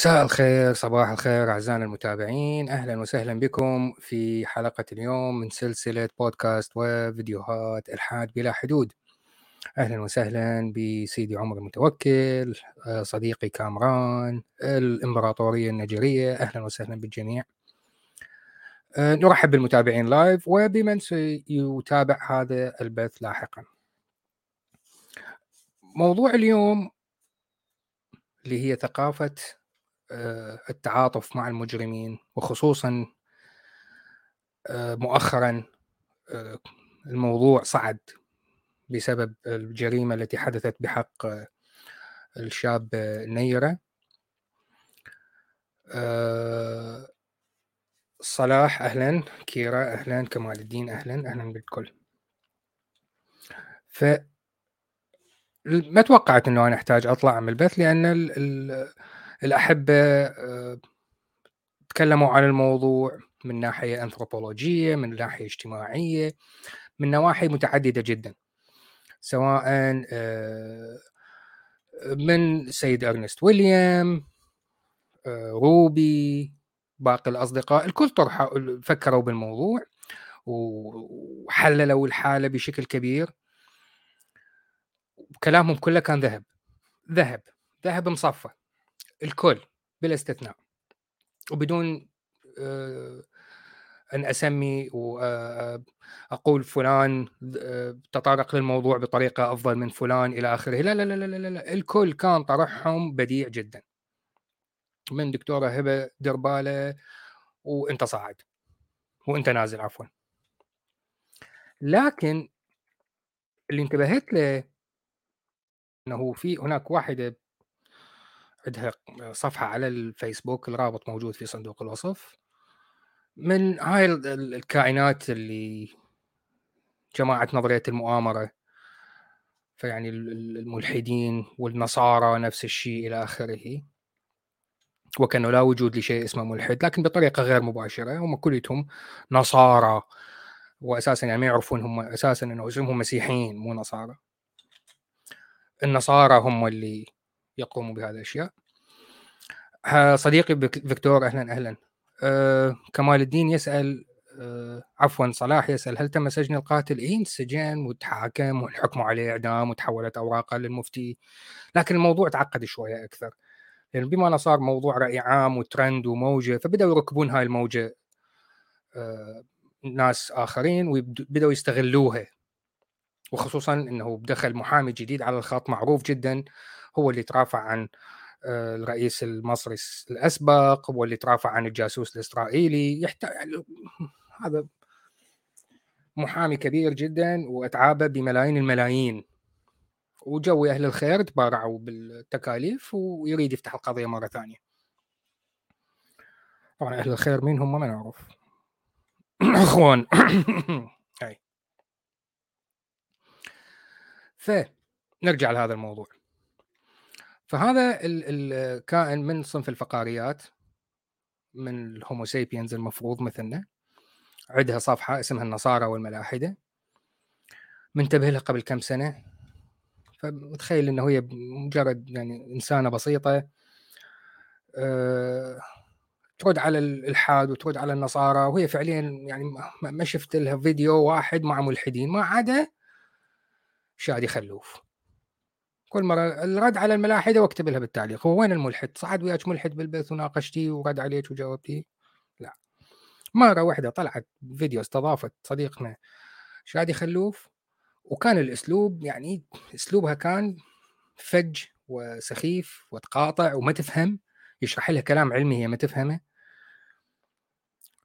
مساء الخير صباح الخير أعزائنا المتابعين. أهلا وسهلا بكم في حلقة اليوم من سلسلة بودكاست وفيديوهات إلحاد بلا حدود. أهلا وسهلا بسيدي عمر المتوكل آه، صديقي كامران الإمبراطورية النيجيرية. أهلا وسهلا بالجميع. آه، نرحب بالمتابعين لايف وبمن سيتابع هذا البث لاحقا. موضوع اليوم اللي هي ثقافة التعاطف مع المجرمين وخصوصا آه، مؤخرا آه، الموضوع صعد بسبب الجريمة التي حدثت بحق الشاب نيرة. صلاح أهلا كيرا أهلا كمال الدين أهلا أهلا بالكل. ف ما توقعت إنه أنا أحتاج أطلع من البث لأن الأحبة آه، تكلموا عن الموضوع من ناحية أنثروبولوجية من ناحية اجتماعية من نواحي متعددة جدا سواء آه، من سيد أرنست ويليام آه، روبي باقي الأصدقاء الكل طرحوا فكروا بالموضوع وحللوا الحالة بشكل كبير. كلامهم كله كان ذهب ذهب ذهب مصفى. الكل بلا استثناء وبدون آه، أن أسمي واقول فلان آه، تطرق للموضوع بطريقة أفضل من فلان إلى آخره لا لا لا لا لا, لا. الكل كان طرحهم بديع جدا من دكتورة هبة دربالة وأنت صاعد وأنت نازل عفوا لكن اللي انتبهت له إنه في هناك واحدة عندها صفحة على الفيسبوك الرابط موجود في صندوق الوصف. من هاي الكائنات اللي جماعة نظرية المؤامرة فيعني الملحدين والنصارى نفس الشيء إلى آخره. وكأنه لا وجود لشيء اسمه ملحد لكن بطريقة غير مباشرة. هم كلهم نصارى. وأساسا يعني ما يعرفون هم أساسا أنه اسمهم مسيحيين مو نصارى. النصارى هم اللي يقوموا بهذه الأشياء. صديقي فيكتور أهلا أهلا. أه كمال الدين يسأل أه عفوا صلاح يسأل هل تم سجن القاتل؟ اي انسجن وتحاكم والحكم عليه إعدام وتحولت اوراقه للمفتي. لكن الموضوع تعقد شوية أكثر. لأن بما أنه صار موضوع رأي عام وترند وموجة فبدأوا يركبون هاي الموجة أه ناس آخرين وبداوا يستغلوها. وخصوصا إنه بدخل محامي جديد على الخط معروف جدا. هو اللي ترافع عن آه، الرئيس المصري الأسبق هو اللي ترافع عن الجاسوس الإسرائيلي يحتاج هذا محامي كبير جدا وأتعابه بملايين الملايين. وجو أهل الخير تبارعوا بالتكاليف ويريد يفتح القضية مرة ثانية. طبعا أهل الخير مين هم؟ ما نعرف. أخوان. هاي. فنرجع لهذا الموضوع. فهذا الكائن من صنف الفقاريات من الهوموسيبينز المفروض مثلنا عندها صفحة اسمها النصارى والملاحدة. منتبه لها قبل كم سنة. فمتخيل إنه هي مجرد يعني إنسانة بسيطة أه ترد على الالحاد وترد على النصارى وهي فعليا يعني ما شفت لها فيديو واحد مع ملحدين ما عدا شادي خلوف. كل مرة الرد على الملاحدة واكتب لها بالتعليق هو وين الملحد؟ صعد وياك ملحد بالبث وناقشتيه ورد عليك وجاوبتيه؟ لا مرة واحدة طلعت فيديو استضافت صديقنا شادي خلوف وكان الأسلوب يعني أسلوبها كان فج وسخيف وتقاطع وما تفهم يشرح لها كلام علمي هي ما تفهمه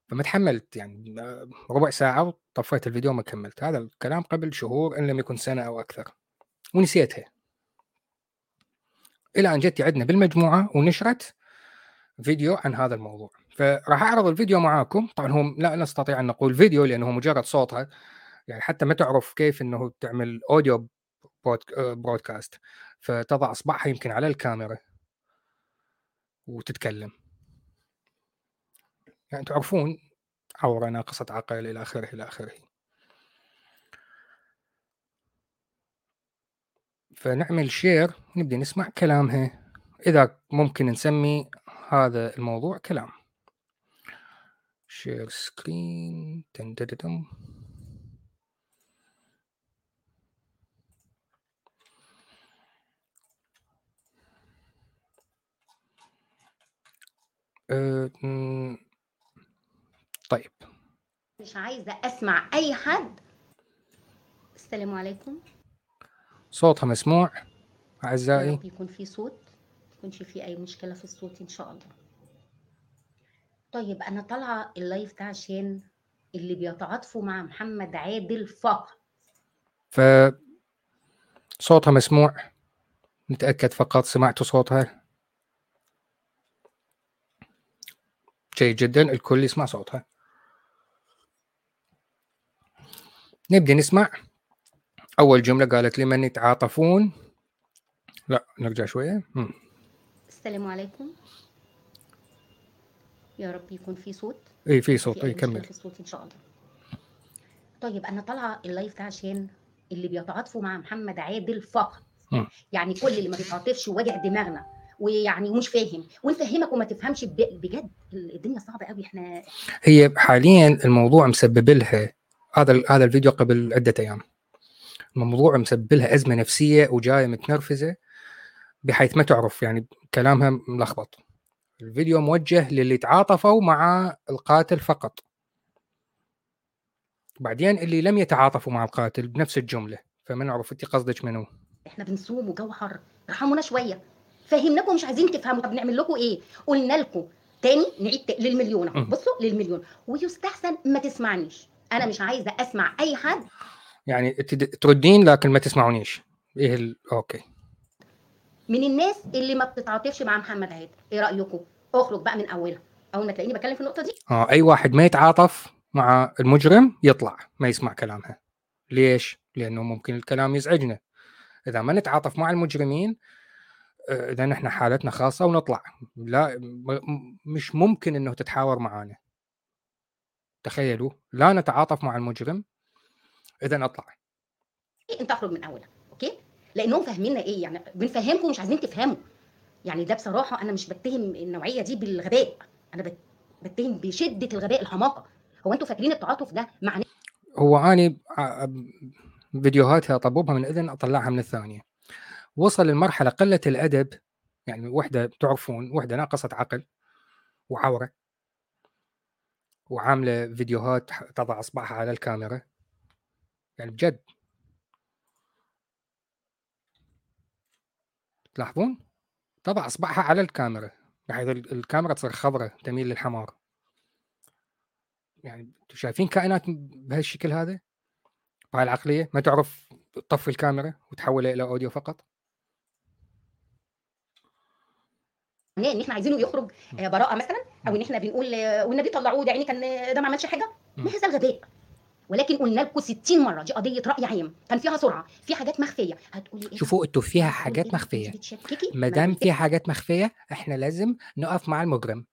فما تحملت يعني ربع ساعة وطفيت الفيديو وما كملت هذا الكلام قبل شهور إن لم يكن سنة أو أكثر ونسيتها إلى أن جت عندنا بالمجموعة ونشرت فيديو عن هذا الموضوع. فراح أعرض الفيديو معاكم. طبعا هو لا نستطيع أن نقول فيديو لأنه مجرد صوتها. يعني حتى ما تعرف كيف إنه تعمل audio broadcast فتضع إصبعها يمكن على الكاميرا وتتكلم. يعني تعرفون عورة ناقصة عقل إلى آخره إلى آخره. فنعمل share نبدأ نسمع كلامها إذا ممكن نسمي هذا الموضوع كلام. share screen تن أه طيب. مش عايزة أسمع أي حد. السلام عليكم. صوتها مسموع. أعزائي. يكون في صوت يكونش في أي مشكلة في الصوت إن شاء الله. طيب أنا طالعة اللايف ده عشان اللي بيتعاطفوا مع محمد عادل فقط. ف صوتها مسموع. نتاكد فقط سمعتوا صوتها؟ جيد جدا الكل يسمع صوتها. نبدأ نسمع. أول جملة قالت لمن يتعاطفون. لا نرجع شوية. مم. السلام عليكم. يا رب يكون في صوت. اي في صوت. أي كمل. في صوت إن شاء الله. طيب أنا طالعة اللايف ده عشان اللي بيتعاطفوا مع محمد عادل فقط. م. يعني كل اللي ما بيتعاطفش وواجع دماغنا. ويعني مش فاهم. ونفهمك وما تفهمش بجد الدنيا صعبة قوي إحنا هي حاليا الموضوع مسبب لها هذا هذا الفيديو قبل عدة أيام. الموضوع مسبب لها أزمة نفسية وجاية متنرفزة بحيث ما تعرف يعني كلامها ملخبط. الفيديو موجه للي تعاطفوا مع القاتل فقط. بعدين اللي لم يتعاطفوا مع القاتل بنفس الجملة فما نعرف أنت قصدك منو؟ إحنا بنصوم وجو حر ارحمونا شوية. فهمناكم مش عايزين تفهموا. طب نعمل لكم إيه؟ قلنا لكم. تاني نعيد للمليون. بصوا للمليون. ويستحسن ما تسمعنيش. أنا مش عايزة أسمع أي حد يعني تردين لكن ما تسمعونيش. إيه ال... أوكي. من الناس اللي ما بتتعاطفش مع محمد عادل إيه رأيكم؟ اخرج بقى من أولها. أول ما تلاقيني بتكلم في النقطة دي. آه أي واحد ما يتعاطف مع المجرم يطلع ما يسمع كلامها. ليش؟ لأنه ممكن الكلام يزعجنا. إذا ما نتعاطف مع المجرمين آه، إذا إحنا حالتنا خاصة ونطلع. لا مش ممكن إنه تتحاور معانا. تخيلوا لا نتعاطف مع المجرم اذا اطلع انت اخرج من اولها أوكي؟ لأنهم فاهميننا إيه يعني بنفهمكم مش عايزين تفهموا. يعني ده بصراحة أنا مش بتهم النوعية دي بالغباء أنا بتهم بشدة الغباء الحماقه هو أنتوا فاكرين التعاطف ده مع هو اني فيديوهاتها اطببها من إذن أطلعها من الثانية. وصل لمرحلة قلة الأدب يعني وحدة تعرفون وحدة ناقصة عقل وعوره وعاملة فيديوهات تضع أصبعها على الكاميرا. يعني بجد. تلاحظون؟ تضع اصبعها على الكاميرا بحيث الكاميرا تصير خضراء تميل للحمار. يعني أنتم شايفين كائنات بهالشكل هذا؟ بهاي العقلية؟ ما تعرف تطفي الكاميرا وتحولها إلى أوديو فقط؟ إن إحنا عايزينه يخرج آه، براءة مثلا أو إن إحنا بنقول آه، والنبي طلعوه ده يعني كان ده ما عملش حاجة؟ ما هذا الغباء. ولكن قلنا لكم 60 مرة. دي قضية رأي عام. كان فيها سرعة في حاجات مخفية. هتقولي إيه؟ شوفوا أنتوا فيها حاجات مخفية. ما دام فيها حاجات مخفية إحنا لازم نقف مع المجرم.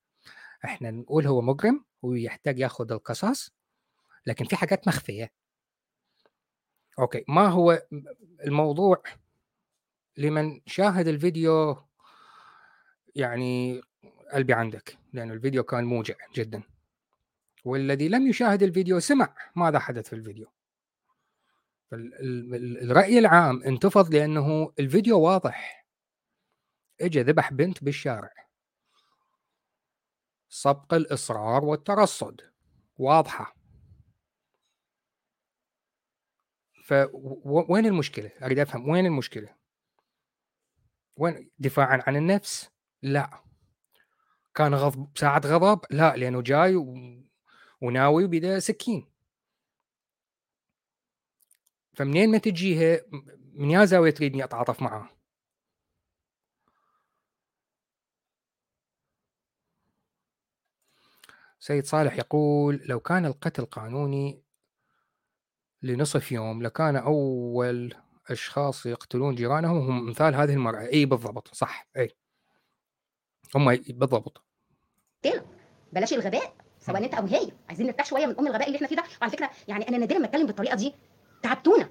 إحنا نقول هو مجرم ويحتاج ياخذ القصاص لكن في حاجات مخفية. أوكي. ما هو الموضوع لمن شاهد الفيديو؟ يعني قلبي عندك لأن الفيديو كان موجع جدا. والذي لم يشاهد الفيديو سمع ماذا حدث في الفيديو الرأي العام انتفض لأنه الفيديو واضح اجى ذبح بنت بالشارع سبق الإصرار والترصد واضحة فوين المشكلة؟ أريد أفهم وين المشكلة؟ وين دفاعا عن النفس؟ لا كان غضب ساعة غضب لا لأنه جاي. وناوي بدا سكين. فمنين ما تجيها من يا زاوية تريدني أتعاطف معاه. سيد صالح يقول لو كان القتل قانوني لنصف يوم لكان أول أشخاص يقتلون جيرانهم هم مثال هذه المرأة. أي بالضبط صح أي. هم بالضبط. بلاش الغباء. سواء أنت أو هي. عايزين نرتاح شوية من أم الغباء اللي إحنا فيه ده. وعلى فكرة يعني أنا نادرا ما أتكلم بالطريقة دي. تعبتونا.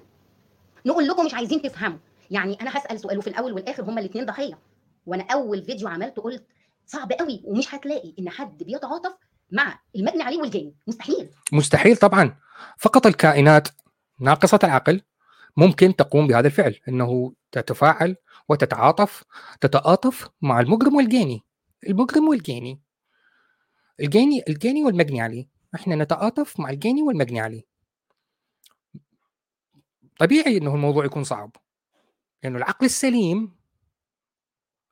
نقول لكم مش عايزين تفهموا. يعني أنا هسأل سؤال وفي الأول والآخر هما الاثنين ضحية. وأنا أول فيديو عملته قلت صعب قوي ومش هتلاقي إن حد بيتعاطف مع المجني عليه والجاني. مستحيل. مستحيل طبعا. فقط الكائنات ناقصة العقل ممكن تقوم بهذا الفعل إنه تتفاعل وتتعاطف تتعاطف مع المجرم والجاني. المجرم والجاني. الجاني الجاني والمجني عليه. إحنا نتعاطف مع الجاني والمجني عليه. طبيعي إنه الموضوع يكون صعب. لأنه العقل السليم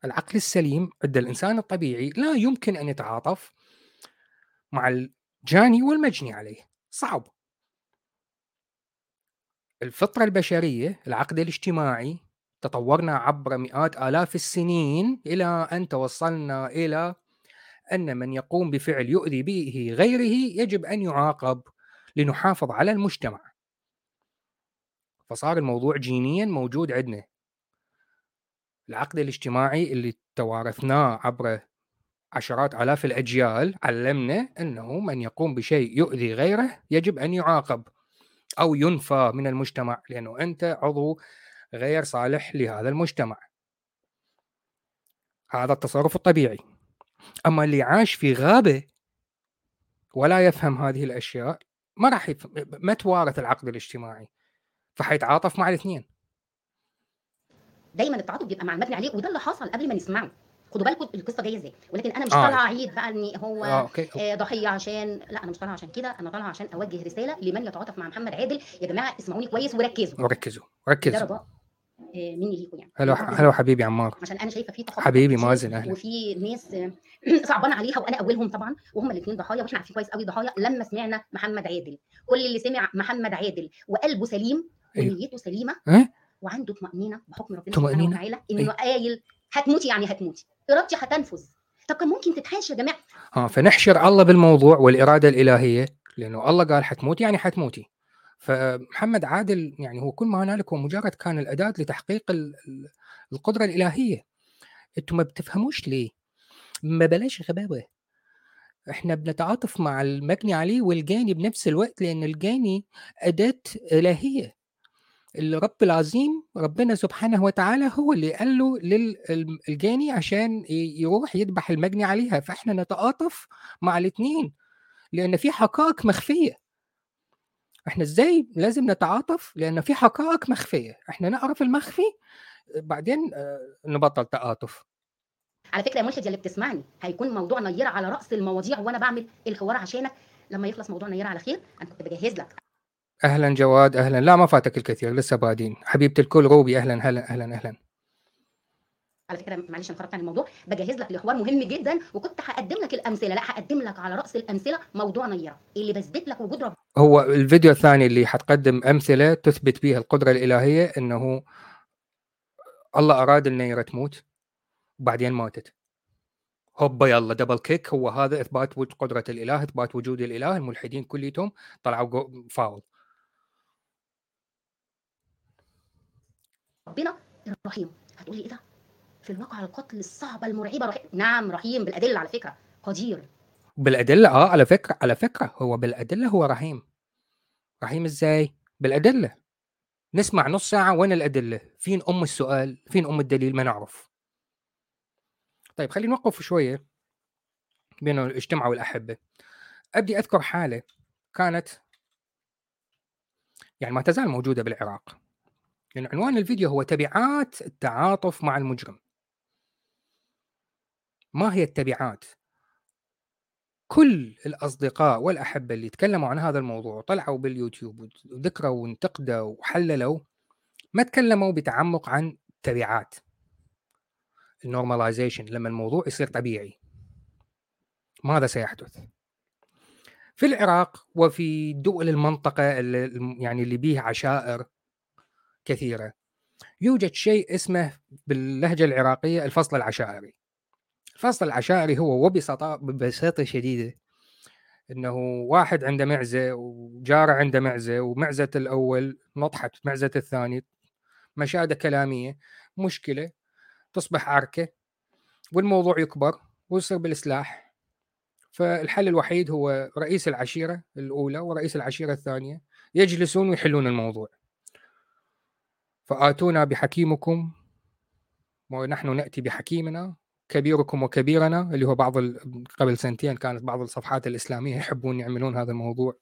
العقل السليم عند الإنسان الطبيعي لا يمكن أن يتعاطف مع الجاني والمجني عليه. صعب. الفطرة البشرية العقد الاجتماعي تطورنا عبر مئات آلاف السنين إلى أن توصلنا إلى أن من يقوم بفعل يؤذي به غيره يجب أن يعاقب لنحافظ على المجتمع. فصار الموضوع جينيا موجود عندنا. العقد الاجتماعي اللي توارثناه عبر عشرات آلاف الأجيال علمنا أنه من يقوم بشيء يؤذي غيره يجب أن يعاقب أو ينفى من المجتمع لأنه أنت عضو غير صالح لهذا المجتمع. هذا التصرف الطبيعي. أما اللي عاش في غابة ولا يفهم هذه الأشياء ما راح يف... ما توارث العقد الاجتماعي فحيتعاطف مع الاثنين دايما التعاطف بيبقى مع المبني عليه وده اللي حصل قبل ما نسمعه خدوا بالكم القصة جاية إزاي ولكن أنا مش آه. طالعة أعيد بقى ان هو آه. أوكي. آه ضحية عشان لا أنا مش طالعة عشان كده أنا طالعة عشان أوجه رسالة لمن يتعاطف مع محمد عادل يا جماعة اسمعوني كويس وركزوا وركزوا ركزوا مني ليكم يعني؟ هلا هلا حبيبي عمار. عشان أنا شايفة في حبيبي مازن أهلا وفي ناس آه، صعبان عليها وأنا أولهم طبعا وهم الاثنين ضحايا وإحنا عارفين كويس قوي ضحايا. لما سمعنا محمد عادل كل اللي سمع محمد عادل وقلبه سليم أيوه. ونيته سليمة أه؟ وعنده طمأنينة بحكم ربنا سبحانه وتعالى إنه أيوه. قايل هتموتي يعني هتموتي. إرادتي هتنفذ. طب كان ممكن تتحاشى يا جماعة؟ آه فنحشر الله بالموضوع والإرادة الإلهية لأنه الله قال حتموتي يعني حتموتي فمحمد عادل يعني هو كل ما هنالك هو مجرد كان الأداة لتحقيق القدرة الإلهية. أنتم ما بتفهموش ليه. ما بلاش غباوة. إحنا بنتعاطف مع المجني عليه والجاني بنفس الوقت لأن الجاني أداة إلهية. الرب العظيم ربنا سبحانه وتعالى هو اللي قال له للجاني عشان يروح يذبح المجني عليها. فإحنا نتعاطف مع الاثنين لأن في حقائق مخفية. إحنا إزاي لازم نتعاطف؟ لأن في حقائق مخفية. إحنا نعرف المخفي بعدين آه، نبطل تعاطف على فكرة يا ملحد اللي بتسمعني هيكون موضوع نيرة على رأس المواضيع وأنا بعمل الحوار عشانك. لما يخلص موضوع نيرة على خير أنا كنت بجهز لك. أهلا جواد أهلا. لا ما فاتك الكثير لسه بادين. حبيبة الكل روبي أهلا أهلا أهلا أهلا. على فكرة معلش أنا خرجت عن الموضوع بجهز لك لحوار مهم جدا وكنت هقدم لك الأمثلة لا هقدم لك على رأس الأمثلة موضوع نيرة اللي بثبت لك وجود رب. هو الفيديو الثاني اللي حتقدم أمثلة تثبت به القدرة الإلهية إنه الله أراد النيرة تموت وبعدين ماتت. هوبا يلا دبل كيك هو هذا إثبات قدرة الإله إثبات وجود الإله الملحدين كليتهم طلعوا فاول. ربنا الرحيم. هتقولي إيه ده؟ في الواقع القتل الصعبه المرعبة. رحيم. نعم رحيم بالأدلة على فكرة. قدير. بالأدلة آه على فكرة على فكرة هو بالأدلة هو رحيم. رحيم إزاي؟ بالأدلة. نسمع نص ساعة وين الأدلة؟ فين أم السؤال؟ فين أم الدليل؟ ما نعرف. طيب خلينا نوقف شوية بين الاجتماع والأحبة. أبدي أذكر حالة كانت يعني ما تزال موجودة بالعراق. يعني عنوان الفيديو هو تبعات التعاطف مع المجرم. ما هي التبعات؟ كل الأصدقاء والأحبة اللي تكلموا عن هذا الموضوع وطلعوا باليوتيوب وذكروا وانتقدوا وحللوا ما تكلموا بتعمق عن تبعات. النورماليزيشن لما الموضوع يصير طبيعي. ماذا سيحدث؟ في العراق وفي دول المنطقة اللي يعني اللي بيها عشائر كثيرة يوجد شيء اسمه باللهجة العراقية الفصل العشائري. الفصل العشائري هو وبسطاء ببساطة شديدة. إنه واحد عنده معزة وجارة عنده معزة ومعزة الأول نطحت معزة الثاني مشاده كلامية مشكلة تصبح عركة والموضوع يكبر ويصير بالسلاح فالحل الوحيد هو رئيس العشيرة الأولى ورئيس العشيرة الثانية يجلسون ويحلون الموضوع. فآتونا بحكيمكم ونحن نأتي بحكيمنا. كبيركم وكبيرنا اللي هو بعض قبل سنتين كانت بعض الصفحات الإسلامية يحبون يعملون هذا الموضوع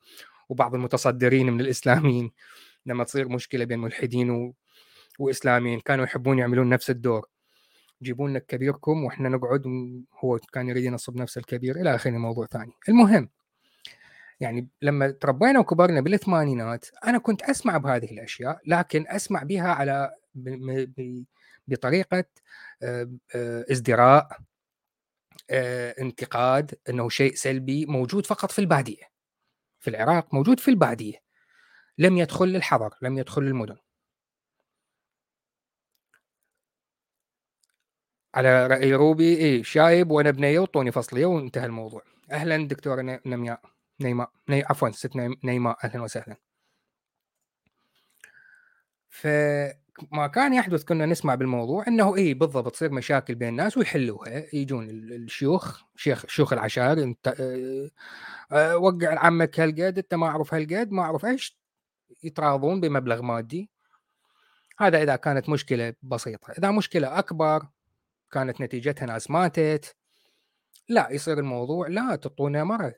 وبعض المتصدرين من الإسلاميين لما تصير مشكلة بين ملحدين و... وإسلاميين كانوا يحبون يعملون نفس الدور. جيبون لك كبيركم وإحنا نقعد هو كان يريد ينصب نفس الكبير إلى آخره موضوع ثاني. المهم يعني لما تربينا وكبرنا بالثمانينات أنا كنت أسمع بهذه الأشياء لكن أسمع بها على بطريقة ازدراء انتقاد إنه شيء سلبي موجود فقط في البادية. في العراق موجود في البادية. لم يدخل للحضر لم يدخل للمدن. على رأي روبي اي شايب وأنا بنية وطوني فصلية وانتهى الموضوع. أهلا دكتورة نمياء نيماء ني... عفوا ست نيماء أهلا وسهلا. فما كان يحدث كنا نسمع بالموضوع إنه اي بالضبط تصير مشاكل بين الناس ويحلوها. يجون الشيوخ شيخ شيوخ العشائر انت أه أه وقع عمك هالقد انت ما أعرف هالقد ما أعرف إيش يتراضون بمبلغ مادي. هذا إذا كانت مشكلة بسيطة. إذا مشكلة أكبر كانت نتيجتها ناس ماتت لا يصير الموضوع لا تعطونا مره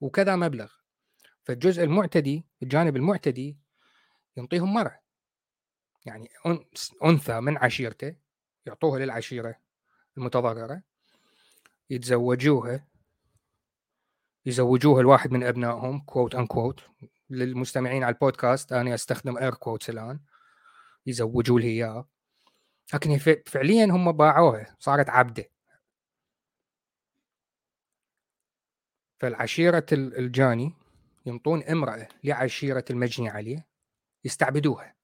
وكذا مبلغ. فالجزء المعتدي الجانب المعتدي ينطيهم مرة يعني أنثى من عشيرته يعطوها للعشيرة المتضررة يتزوجوها يزوجوها الواحد من أبنائهم quote unquote للمستمعين على البودكاست أنا أستخدم air quotes الآن يزوجوا لي إياه. لكن فعليا هم باعوها صارت عبدة. فالعشيرة الجاني ينطون امرأة لعشيرة المجني عليه يستعبدوها.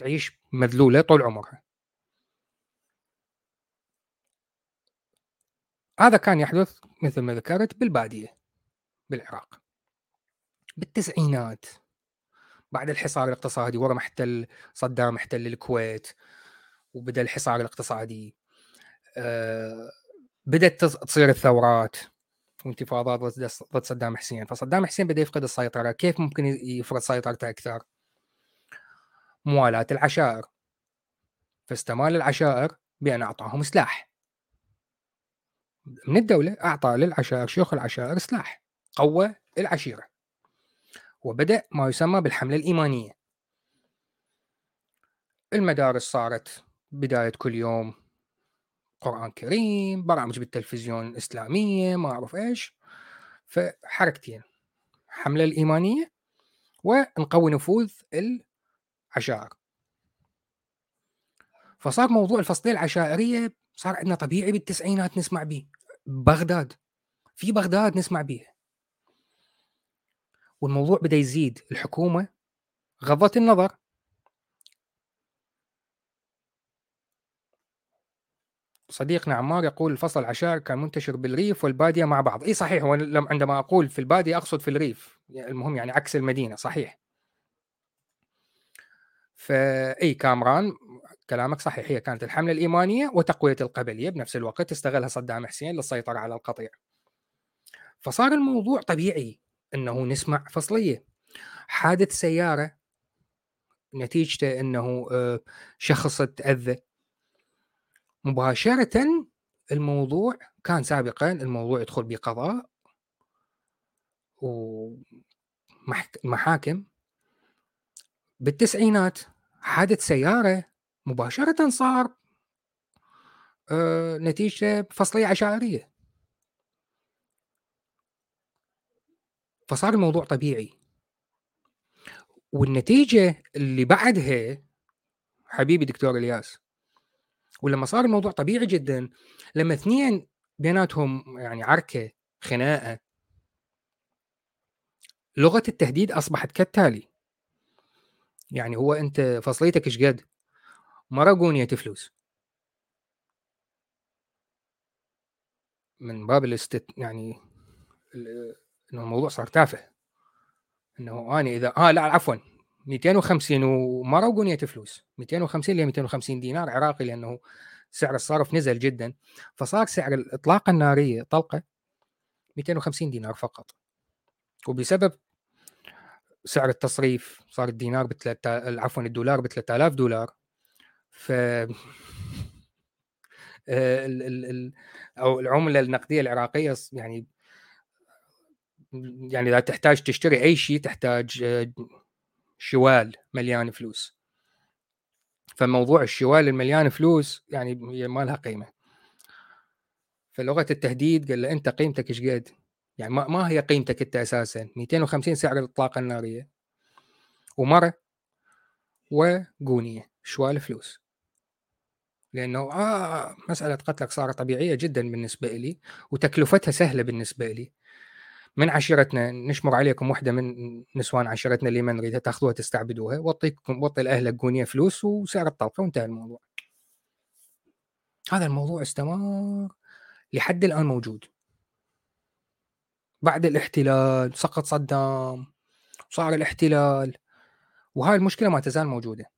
تعيش مذلولة طول عمرها. هذا كان يحدث مثل ما ذكرت بالبادية بالعراق. بالتسعينات بعد الحصار الاقتصادي ورا محتل صدام احتل الكويت وبدأ الحصار الاقتصادي. أه بدأت تصير الثورات وانتفاضات ضد صدام حسين. فصدام حسين بدأ يفقد السيطرة. كيف ممكن يفرض سيطرته أكثر؟ موالاة العشائر. فاستمال العشائر بأن أعطاهم سلاح. من الدولة أعطى للعشائر شيوخ العشائر سلاح قوى العشيرة. وبدأ ما يسمى بالحملة الإيمانية. المدارس صارت بداية كل يوم قرآن كريم برامج بالتلفزيون الإسلامية ما أعرف إيش. فحركتين حملة الإيمانية ونقوي نفوذ العشائر فصار موضوع الفصلية العشائرية صار عندنا طبيعي بالتسعينات نسمع به بغداد في بغداد نسمع به والموضوع بدأ يزيد الحكومة غضت النظر. صديقنا عمار يقول الفصل العشائر كان منتشر بالريف والبادية مع بعض. اي صحيح عندما أقول في البادية أقصد في الريف يعني المهم يعني عكس المدينة صحيح. فاي كامران كلامك صحيح هي كانت الحملة الإيمانية وتقوية القبليه بنفس الوقت استغلها صدام حسين للسيطرة على القطيع. فصار الموضوع طبيعي إنه نسمع فصلية. حادث سيارة نتيجته إنه آه، شخص تأذى. مباشرة الموضوع كان سابقا الموضوع يدخل بقضاء ومحاكم بالتسعينات حادث سيارة مباشرة صار آه، نتيجة فصلية عشائرية. فصار الموضوع طبيعي. والنتيجة اللي بعدها حبيبي دكتور إلياس ولما صار الموضوع طبيعي جدا لما اثنين بيناتهم يعني عركة خناقة لغة التهديد أصبحت كالتالي. يعني هو أنت فصليتك إيش قد؟ مرقونية فلوس من باب الاست يعني إنه الموضوع صار تافه. إنه أنا إذا آه لا عفوا 250 وما فلوس 250 ل 250 دينار عراقي لأنه سعر الصرف نزل جدا. فصار سعر الإطلاق النارية طلقة 250 دينار فقط. وبسبب سعر التصريف صار الدينار ب عفوا الدولار ب 3000 دولار. ف آه، أو العملة النقدية العراقية يعني يعني إذا تحتاج تشتري أي شيء تحتاج آه، شوال مليان فلوس. فموضوع الشوال المليان فلوس يعني ما لها قيمة. فلغة التهديد قال له أنت قيمتك إيش قد؟ يعني ما, ما هي قيمتك أنت أساسا 250 سعر الطاقه النارية ومرة وقونيه شوال فلوس لأنه آه مسألة قتلك صارت طبيعية جدا بالنسبة لي وتكلفتها سهلة بالنسبة لي من عشيرتنا نشمر عليكم وحدة من نسوان عشيرتنا اللي ما نريدها تأخذوها تستعبدوها وأعطيكم وأعطي لأهلك قونيه فلوس وسعر الطلقة وانتهى الموضوع. هذا الموضوع استمر لحد الآن موجود. بعد الاحتلال سقط صدام صار الاحتلال وهاي المشكلة ما تزال موجودة.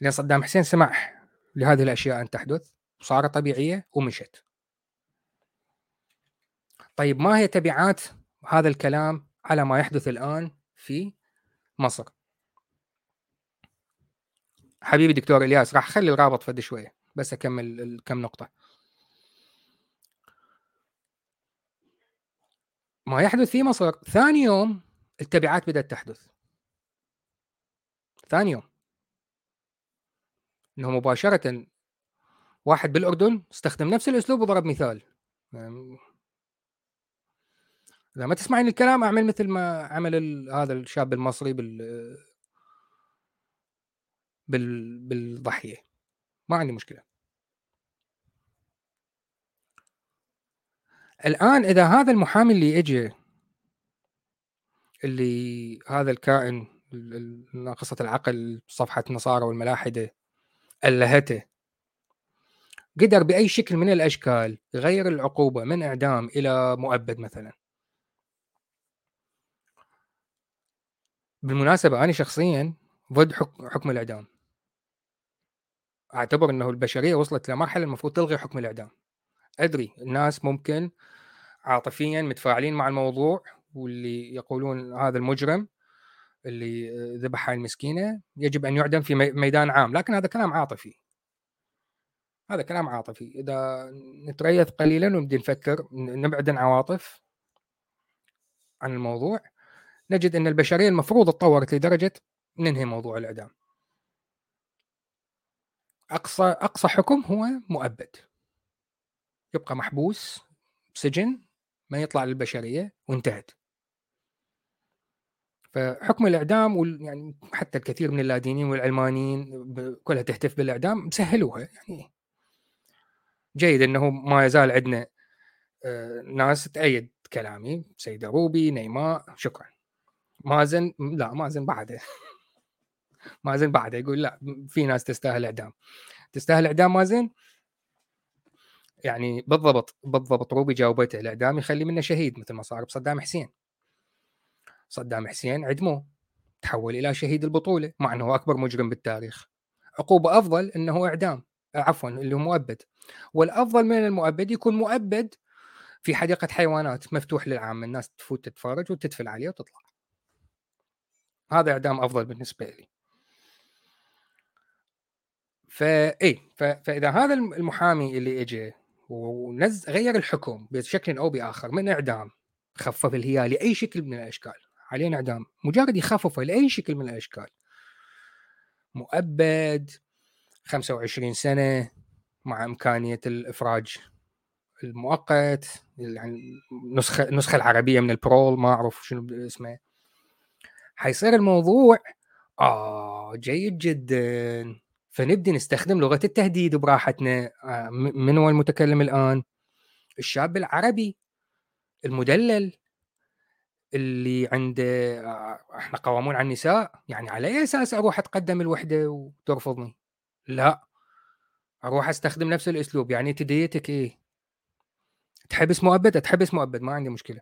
لأن صدام حسين سمح لهذه الأشياء أن تحدث وصارت طبيعية ومشت. طيب ما هي تبعات هذا الكلام على ما يحدث الآن في مصر؟ حبيبي دكتور إلياس راح أخلي الرابط فد شوية بس أكمل كم نقطة. ما يحدث في مصر. ثاني يوم التبعات بدأت تحدث. ثاني يوم. إنه مباشرة واحد بالأردن استخدم نفس الأسلوب وضرب مثال. يعني إذا ما تسمعين الكلام أعمل مثل ما عمل هذا الشاب المصري بال بال بالضحية. ما عندي مشكلة. الآن إذا هذا المحامي اللي اجى اللي هذا الكائن ناقصة العقل صفحة النصارى والملاحدة ألهته. قدر بأي شكل من الأشكال يغير العقوبة من إعدام إلى مؤبد مثلا. بالمناسبة أنا شخصيا ضد حكم, الإعدام. أعتبر أنه البشرية وصلت لمرحلة المفروض تلغي حكم الإعدام. أدري الناس ممكن عاطفيا متفاعلين مع الموضوع واللي يقولون هذا المجرم اللي ذبح هاي المسكينة يجب أن يعدم في ميدان عام لكن هذا كلام عاطفي هذا كلام عاطفي إذا نتريث قليلا ونبدي نفكر نبعد العواطف عن الموضوع نجد أن البشرية المفروض تطورت لدرجة ننهي موضوع الإعدام. أقصى أقصى حكم هو مؤبد. يبقى محبوس بسجن ما يطلع للبشرية وانتهت. فحكم الإعدام وال... يعني حتى الكثير من اللادينيين والعلمانيين كلها تهتف بالإعدام سهلوها. يعني جيد إنه ما يزال عندنا آه، ناس تأيد كلامي سيدة روبي نيماء شكرا. مازن لا مازن بعده. مازن بعده يقول لا في ناس تستاهل إعدام. تستاهل إعدام مازن يعني بالضبط بالضبط. روبي جاوبته الاعدام يخلي منه شهيد مثل ما صار بصدام حسين. صدام حسين عدموه تحول إلى شهيد البطولة مع إنه أكبر مجرم بالتاريخ. عقوبة أفضل إنه إعدام عفوا اللي هو مؤبد. والأفضل من المؤبد يكون مؤبد في حديقة حيوانات مفتوح للعامة الناس تفوت تتفرج وتدفل عليه وتطلع. هذا إعدام أفضل بالنسبة لي. فاي فإذا هذا المحامي اللي اجى ونز غير الحكم بشكل أو بآخر من إعدام خفف الهيا لأي شكل من الأشكال. علينا إعدام. مجرد يخففه لأي شكل من الأشكال. مؤبد 25 سنة مع إمكانية الإفراج المؤقت يعني نسخة النسخة العربية من البرول ما أعرف شنو اسمه. حيصير الموضوع آه جيد جدا. فنبدي نستخدم لغة التهديد براحتنا آه من هو المتكلم الآن؟ الشاب العربي المدلل اللي عنده آه إحنا قوامون على النساء يعني على أي أساس أروح أتقدم الوحدة وترفضني؟ لا. أروح أستخدم نفس الأسلوب يعني تديتك إيه؟ تحبس مؤبد؟ تحبس مؤبد ما عندي مشكلة.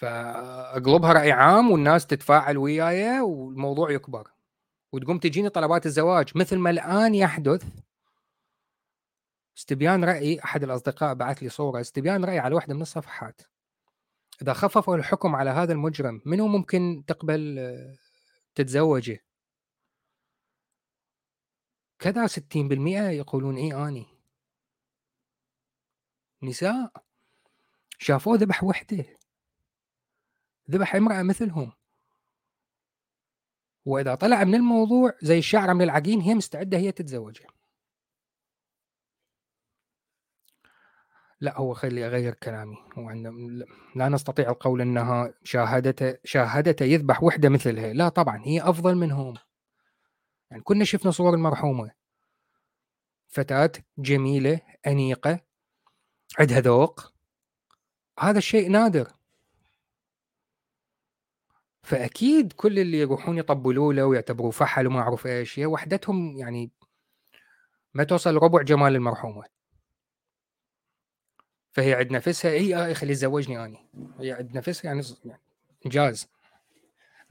فأقلبها رأي عام والناس تتفاعل وياي والموضوع يكبر. وتقوم تجيني طلبات الزواج. مثل ما الآن يحدث استبيان رأي أحد الأصدقاء بعث لي صورة. استبيان رأي على واحدة من الصفحات. إذا خففوا الحكم على هذا المجرم منو ممكن تقبل تتزوجه؟ كذا 60% يقولون إي آني. نساء شافوه ذبح وحدة. ذبح امرأة مثلهم. وإذا طلع من الموضوع زي الشعره من العجين هي مستعدة هي تتزوجه. لا هو خلي اغير كلامي. هو لا نستطيع القول إنها شاهدته شاهدته يذبح وحدة مثلها. لا طبعا هي أفضل منهم. يعني كنا شفنا صور المرحومه فتاة جميلة أنيقة عندها ذوق. هذا الشيء نادر. فأكيد كل اللي يروحون يطبلوا له ويعتبروه فحل وما أعرف إيش هي وحدتهم يعني ما توصل ربع جمال المرحومة. فهي عند نفسها اي آه خلي يتزوجني اني هي عند نفسها يعني, يعني إنجاز.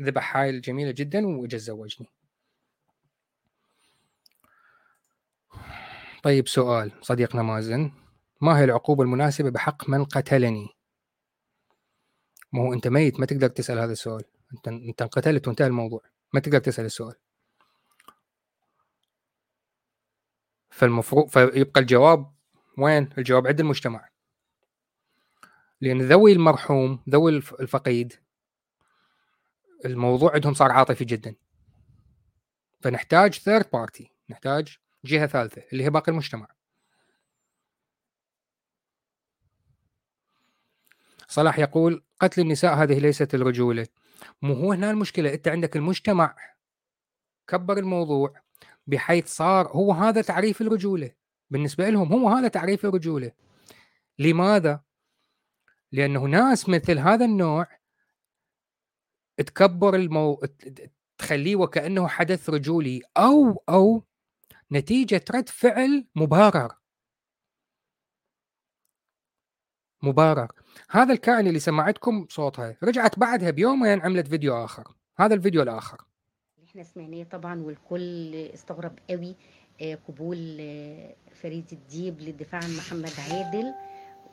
ذبح هاي الجميله جدا واجى تزوجني. طيب سؤال صديقنا مازن. ما هي العقوبة المناسبة بحق من قتلني؟ ما هو أنت ميت ما تقدر تسأل هذا السؤال. أنت أنت انقتلت وانتهى الموضوع. ما تقدر تسأل السؤال. فالمفروض فيبقى الجواب وين؟ الجواب عند المجتمع. لأن ذوي المرحوم ذوي الفقيد الموضوع عندهم صار عاطفي جدا. فنحتاج third party نحتاج جهة ثالثة اللي هي باقي المجتمع. صلاح يقول قتل النساء هذه ليست الرجولة. مو هو هنا المشكلة أنت عندك المجتمع كبر الموضوع بحيث صار هو هذا تعريف الرجولة. بالنسبة لهم هو هذا تعريف الرجولة. لماذا؟ لأنه ناس مثل هذا النوع تكبر المو... تخليه وكأنه حدث رجولي أو أو نتيجة رد فعل مبرر مبرر هذا الكائن اللي سمعتكم صوتها رجعت بعدها بيومين عملت فيديو آخر. هذا الفيديو الآخر. إحنا سمعناه طبعا والكل استغرب قوي آه، قبول آه، فريد الديب للدفاع عن محمد عادل.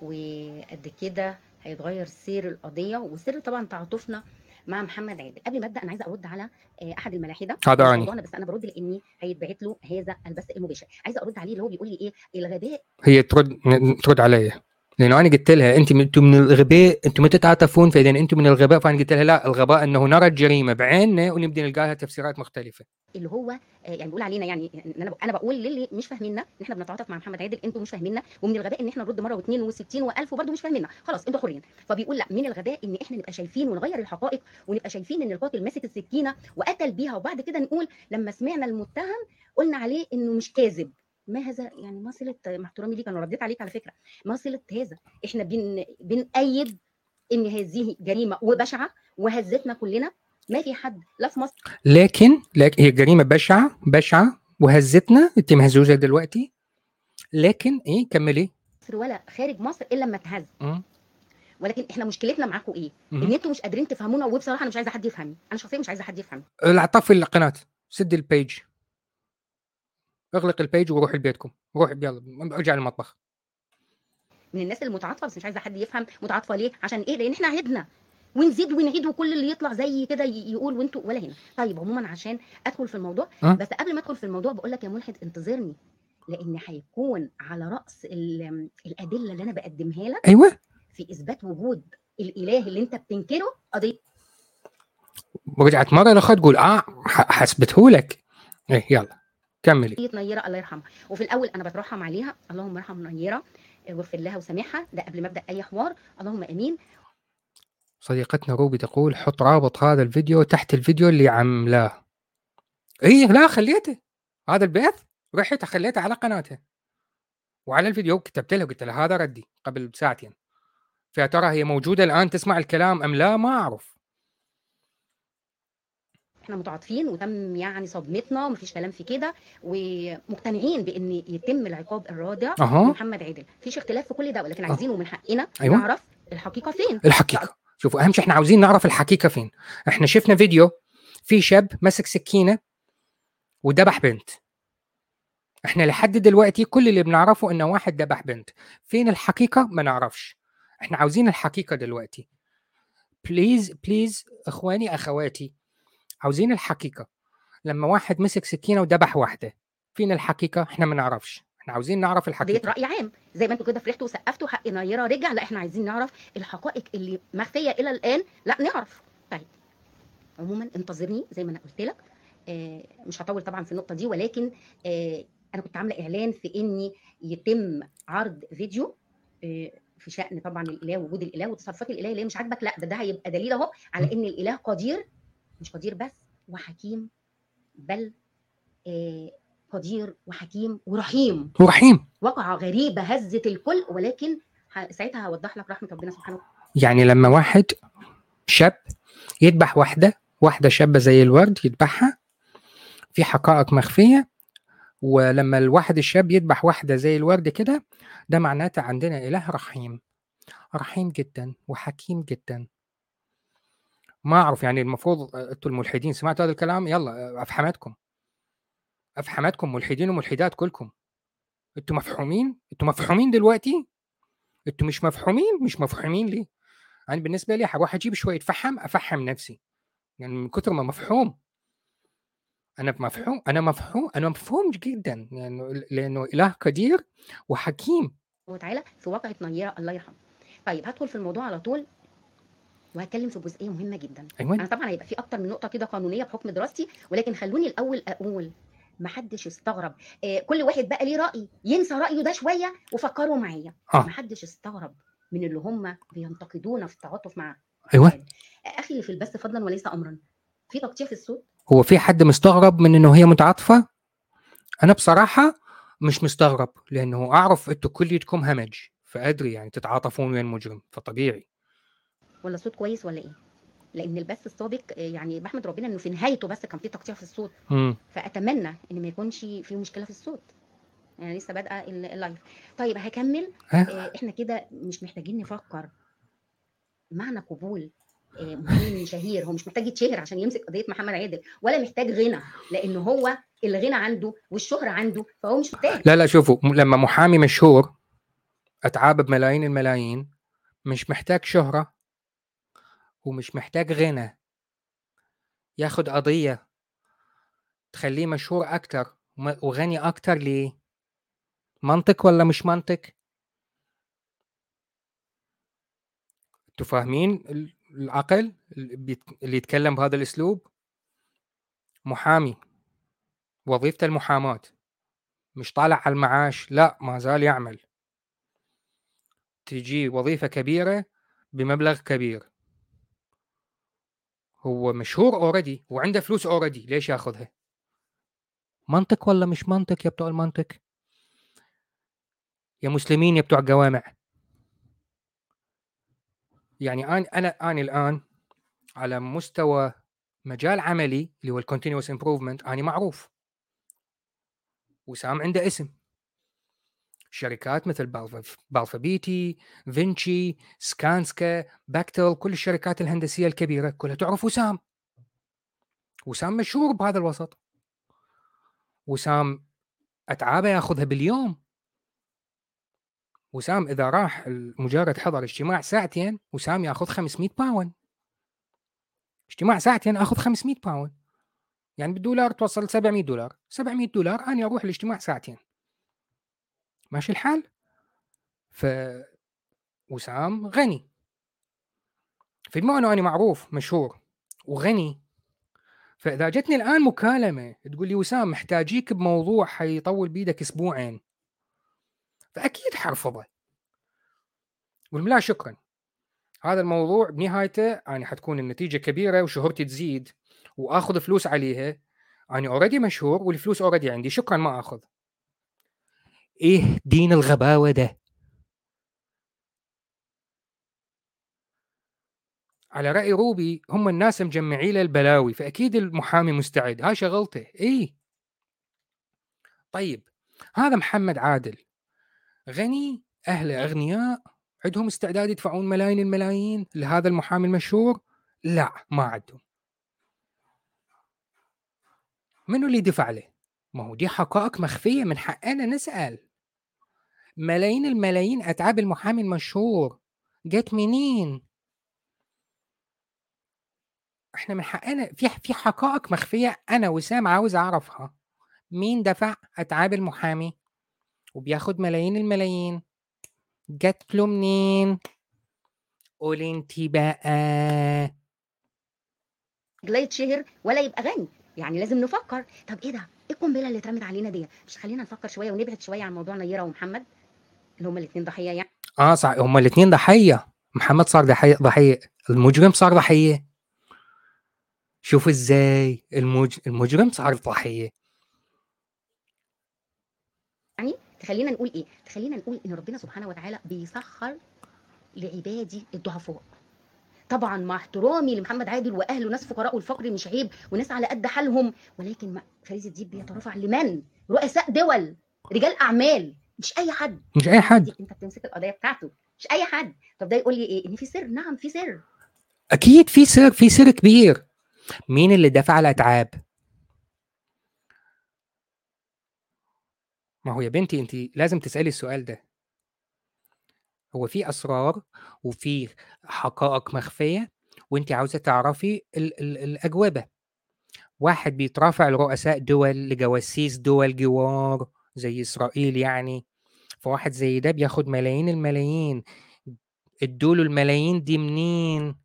وقد كده هيتغير سير القضية وسر طبعا تعاطفنا مع محمد عادل. قبل ما أبدأ أنا عايزة أرد على آه، أحد الملاحدة. هذا بس أنا برد لإني هيتبعت له هذا البث المباشر. عايزة أرد عليه اللي هو بيقول لي إيه الغباء هي ترد ترد عليا. لأنه أنا قلت لها أنت أنتم من الغباء أنتم ما تتعاطفون فإذا أنتم من الغباء فأنا قلت لها لا الغباء أنه نرى الجريمة بعيننا ونبدأ نلقى لها تفسيرات مختلفة. اللي هو آه، يعني بيقول علينا يعني أنا أنا بقول للي مش فاهميننا إن إحنا بنتعاطف مع محمد عادل أنتم مش فاهميننا ومن الغباء إن إحنا نرد مرة واثنين و60 و1000 وبرده مش فاهميننا. خلاص أنتوا حرين. فبيقول لا من الغباء إن إحنا نبقى شايفين ونغير الحقائق ونبقى شايفين إن القاتل ماسك السكينة وقتل بيها وبعد كده نقول لما سمعنا المتهم قلنا عليه إنه مش كاذب. ما هذا يعني ما صله مع احترامي ليك أنا رديت عليك على فكرة. ما صله هذا إحنا بن بنأيد إن هذه جريمة وبشعة وهزتنا كلنا. ما في حد لا في مصر. لكن لكن هي جريمة بشعة بشعة وهزتنا. أنت مهزوزه دلوقتي. لكن إيه كملي. ولا خارج مصر إلا لما تهز. ولكن إحنا مشكلتنا معاكم إيه؟ إن أنتوا مش قادرين تفهمونا وبصراحة أنا مش عايزة حد يفهمني، أنا شخصيا مش عايزة حد يفهمني. طفي القناة. سد ال page أغلق البيج وروح لبيتكم. روح يلا أرجع للمطبخ. من الناس المتعاطفة بس مش عايزة حد يفهم متعاطفة ليه عشان إيه؟ لأن إحنا عهدنا ونزيد ونعيد وكل اللي يطلع زي كده يقول وأنتوا ولا هنا. طيب عموما عشان أدخل في الموضوع أه؟ بس قبل ما أدخل في الموضوع بقول لك يا ملحد انتظرني لأن هيكون على رأس الأدلة اللي أنا بقدمها لك أيوه. في إثبات وجود الإله اللي أنت بتنكره قضية ورجعت مرة الاخت تقول آه حسبته لك. إيه يلا. كملي. نيرة الله يرحمها. وفي الأول أنا بترحم عليها اللهم ارحم نيرة واغفر لها وسامحها ده قبل ما أبدأ أي حوار اللهم آمين. صديقتنا روبي تقول حط رابط هذا الفيديو تحت الفيديو اللي عملاه. اي لا خليته. هذا البث؟ رحت خليته على قناته. وعلى الفيديو كتبت له قلت له هذا ردي قبل ساعتين. فيا ترى هي موجودة الآن تسمع الكلام أم لا؟ ما أعرف. إحنا متعاطفين وتم يعني صدمتنا ومفيش كلام في كده ومقتنعين بإن يتم العقاب الرادع أه. محمد عادل. مفيش اختلاف في كل ده ولكن عايزينه من حقنا أيوة. نعرف الحقيقة فين. الحقيقة. شوفوا أهم شيء إحنا عاوزين نعرف الحقيقة فين. إحنا شفنا فيديو في شاب مسك سكينة وذبح بنت. إحنا لحد دلوقتي كل اللي بنعرفه انه واحد ذبح بنت. فين الحقيقة؟ ما نعرفش. إحنا عاوزين الحقيقة دلوقتي. please please إخواني أخواتي عاوزين الحقيقة. لما واحد مسك سكينة وذبح واحدة فين الحقيقة؟ إحنا ما نعرفش. إحنا عاوزين نعرف الحقيقة. رأي عام. زي ما أنتوا كده فرحتوا وسقفتوا حق نيره رجع لا إحنا عايزين نعرف الحقائق اللي مخفية إلى الآن لا نعرف. طيب. عموما انتظرني زي ما أنا قلت لك. آه، مش هطول طبعا في النقطة دي ولكن آه، أنا كنت عاملة إعلان في إني يتم عرض فيديو آه، في شأن طبعا الإله وجود الإله وتصرفات الإله اللي مش عاجبك لا ده ده هيبقى دليل أهو على إن الإله قدير مش قدير بس وحكيم بل آه، قدير وحكيم ورحيم. ورحيم. وقعة غريبة هزت الكل ولكن ساعتها هوضح لك رحمة ربنا سبحانه وتعالى. يعني لما واحد شاب يذبح واحدة واحدة شابة زي الورد يذبحها في حقائق مخفية ولما الواحد الشاب يذبح واحدة زي الورد كده ده معناته عندنا إله رحيم. رحيم جدا وحكيم جدا. ما أعرف يعني المفروض أنتم الملحدين سمعتوا هذا الكلام؟ يلا أفحمتكم. أفحمتكم ملحدين وملحدات كلكم. أنتم مفحومين؟ أنتم مفحومين دلوقتي؟ أنتم مش مفحومين؟ مش مفحومين ليه؟ أنا بالنسبة لي حروح أجيب شوية فحم أفحم نفسي. يعني من كثر ما مفحوم. أنا مفحوم أنا مفحوم أنا مفهوم جدا. يعني لأنه إله قدير وحكيم. وتعالى في واقعة نيرة الله يرحمه. طيب هدخل في الموضوع على طول. وهتكلم في جزئية مهمة جدا. أنا أيوه طبعا هيبقى في أكتر من نقطة كده قانونية بحكم دراستي ولكن خلوني الأول أقول محدش يستغرب آه كل واحد بقى ليه رأي ينسى رأيه ده شوية وفكروا معايا. آه. محدش استغرب من اللي هم بينتقدونا في التعاطف مع أيوه. آه، أخي اللي في البث فضلا وليس امرا. في تقطيع في الصوت هو في حد مستغرب من إنه هي متعاطفة؟ أنا بصراحة مش مستغرب لأنه أعرف إنتوا كليتكم همج فادري يعني تتعاطفون ويا المجرم فطبيعي. ولا صوت كويس ولا إيه؟ لأن البث السابق آه، يعني بحمد ربنا إنه في نهايته بس كان في تقطيع في الصوت. فأتمنى إن ما يكونش في مشكلة في الصوت. يعني لسه بادئة ال- اللايف طيب هكمل. آه، إحنا كده مش محتاجين نفكر. معنى قبول آه، محامي شهير. هو مش محتاج يتشهر عشان يمسك قضية محمد عادل ولا محتاج غنى لأن هو الغنى عنده والشهرة عنده فهو مش محتاج. لا لا شوفوا لما محامي مشهور أتعاب بملايين الملايين مش محتاج شهرة ومش محتاج غنى. ياخد قضية تخليه مشهور أكتر وم- وغني أكتر ليه؟ منطق ولا مش منطق؟ أنتوا فاهمين ال- العقل اللي يتكلم بهذا الأسلوب؟ محامي. وظيفته المحاماة. مش طالع على المعاش لا ما زال يعمل. تجي وظيفة كبيرة بمبلغ كبير. هو مشهور already وعنده فلوس already ليش ياخذها؟ منطق ولا مش منطق يا بتوع المنطق؟ يا مسلمين يا بتوع الجوامع. يعني أنا أنا أنا الآن على مستوى مجال عملي اللي هو ال continuous improvement أنا معروف. وسام عنده اسم. شركات مثل Balf- Balfour Beatty Vinci Skanska Bechtel كل الشركات الهندسية الكبيرة كلها. تعرف وسام؟ وسام مشهور بهذا الوسط. وسام أتعابه ياخذها باليوم. وسام إذا راح مجرد حضر اجتماع ساعتين وسام ياخذ 500 pound اجتماع ساعتين آخذ 500 pound يعني بالدولار توصل 700 دولار. 700 دولار أنا أروح الاجتماع ساعتين. ماشي الحال. ف وسام غني. فبما انه أنا معروف مشهور وغني. فإذا جتني الآن مكالمة تقول لي وسام محتاجيك بموضوع حيطول بيدك أسبوعين. فأكيد حرفضه. أقول لا شكرا. هذا الموضوع بنهايته يعني حتكون النتيجة كبيرة وشهرتي تزيد وآخذ فلوس عليها. أنا already مشهور والفلوس already عندي شكرا ما آخذ. إيه دين الغباوة ده؟ على رأي روبي هم الناس مجمعين البلاوي فأكيد المحامي مستعد. هاي شغلته. إيه؟ طيب هذا محمد عادل. غني اهله أغنياء عندهم استعداد يدفعون ملايين الملايين لهذا المحامي المشهور؟ لا ما عندهم. منو اللي دفع له؟ ما هو دي حقائق مخفية من حقنا نسأل. ملايين الملايين أتعاب المحامي المشهور. جت منين؟ إحنا من حقنا في في حقائق مخفية أنا وسام عاوز أعرفها. مين دفع أتعاب المحامي؟ وبياخد ملايين الملايين. جت له منين؟ قول أنت بقى. لا يتشهر ولا يبقى غني. يعني لازم نفكر. طب إيه ده؟ إيه القنبلة اللي اترمت علينا دي مش خلينا نفكر شوية ونبعد شوية عن موضوع نيرة ومحمد؟ اللي هما الاثنين ضحية يعني؟ آه صح. هما الاثنين ضحية. محمد صار ضحية ضحية. المجرم صار ضحية. شوف إزاي المج... المجرم صار ضحية. يعني تخلينا نقول إيه؟ تخلينا نقول إن ربنا سبحانه وتعالى بيسخر لعبادي الضعفاء. طبعا مع احترامي لمحمد عادل وأهله ناس فقراء والفقر مش عيب وناس على قد حالهم ولكن فريز الديب بيترافع لمن؟ رؤساء دول رجال أعمال. مش أي حد. مش أي حد. أنت بتمسك القضية بتاعته. مش أي حد. طب ده يقول لي إيه؟ إن في سر. نعم في سر. أكيد في سر في سر كبير. مين اللي دفع الأتعاب؟ ما هو يا بنتي انت لازم تسألي السؤال ده. هو في أسرار وفي حقائق مخفية وانت عاوزة تعرفي ال ال الأجوبة. واحد بيترافع لرؤساء دول لجواسيس دول جوار. زي إسرائيل يعني فواحد زي ده بياخد ملايين الملايين. ادوله الملايين دي منين؟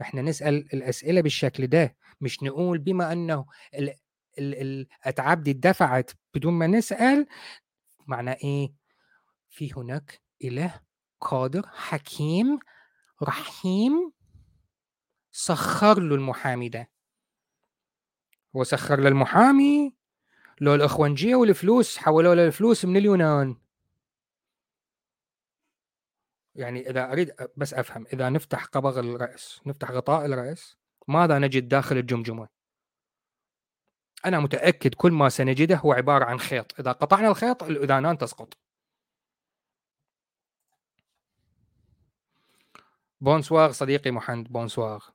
إحنا نسأل الأسئلة بالشكل ده مش نقول بما أنه ال ال الأتعاب دي اتدفعت بدون ما نسأل معناه إيه؟ في هناك إله قادر حكيم رحيم سخر له المحامي ده. هو سخر للمحامي لو الاخوانجيه والفلوس حولوا له الفلوس من اليونان. يعني إذا أريد بس أفهم إذا نفتح قبغ الرأس نفتح غطاء الرأس ماذا نجد داخل الجمجمة؟ أنا متأكد كل ما سنجده هو عبارة عن خيط. إذا قطعنا الخيط الأذانان تسقط. bonsoir صديقي محمد bonsoir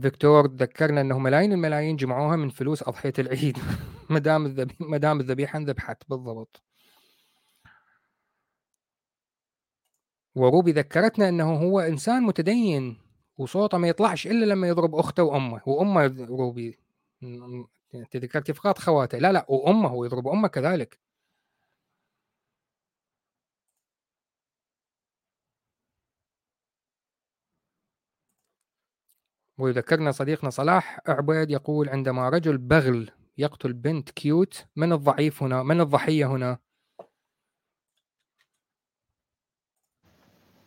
فيكتور ذكرنا انه ملايين الملايين جمعوها من فلوس أضحية العيد. ما دام الذبيحه ما دام الذبيحة انذبحت. بالضبط. وروبي ذكرتنا إنه هو إنسان متدين وصوته ما يطلعش إلا لما يضرب أخته وأمه وأمه روبي أنت ذكرتي فقط خواته لا لا وأمه هو يضرب أمه كذلك. ويذكرنا صديقنا صلاح عبيد يقول عندما رجل بغل يقتل بنت كيوت من الضعيف هنا؟ من الضحية هنا؟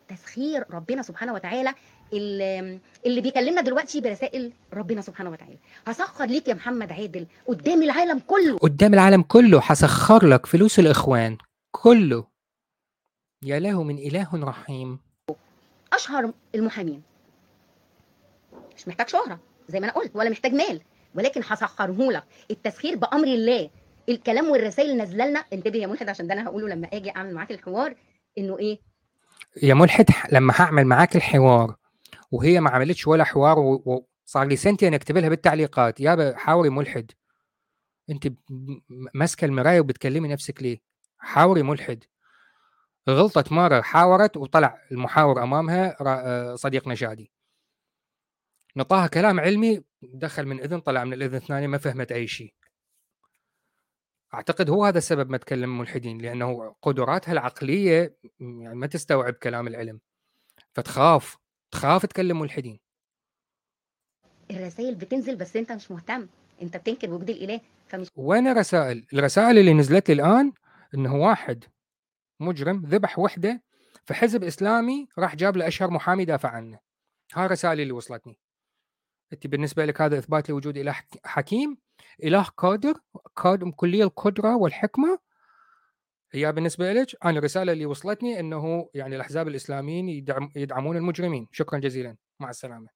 تسخير ربنا سبحانه وتعالى. اللي, اللي بيكلمنا دلوقتي برسائل ربنا سبحانه وتعالى. هسخر ليك يا محمد عادل قدام العالم كله. قدام العالم كله هسخر لك فلوس الإخوان كله. يا له من إله رحيم. أشهر المحامين. مش محتاج شهرة زي ما أنا قلت ولا محتاج مال. ولكن هسخره لك التسخير بأمر الله. الكلام والرسائل نازلة لنا انتبه يا ملحد عشان ده أنا هقوله لما آجي أعمل معاك الحوار إنه إيه؟ يا ملحد لما هعمل معاك الحوار وهي ما عملتش ولا حوار وصار لي سنتين اكتب لها بالتعليقات. يا حاوري ملحد. أنت ماسكة المراية وبتكلمي نفسك ليه؟ حاوري ملحد. غلطت مرة حاورت وطلع المحاور أمامها آه، صديقنا شادي نطاها كلام علمي دخل من إذن طلع من الإذن الثانية ما فهمت أي شيء. أعتقد هو هذا السبب ما تكلم ملحدين لأنه قدراتها العقلية يعني ما تستوعب كلام العلم. فتخاف تخاف تكلم ملحدين. الرسائل بتنزل بس أنت مش مهتم. أنت بتنكر وجود الإله فمش وين الرسائل؟ الرسائل اللي نزلت لي الآن انه واحد مجرم ذبح وحدة في حزب إسلامي راح جاب له أشهر محامي دافع عنه. هاي الرسائل اللي وصلتني. انت بالنسبة لك هذا إثبات لوجود إله حكيم. إله قادر قادم كلي القدرة والحكمة. هي بالنسبة لك أنا الرساله اللي وصلتني إنه يعني الأحزاب الإسلاميين يدعم يدعمون المجرمين. شكرا جزيلا. مع السلامة.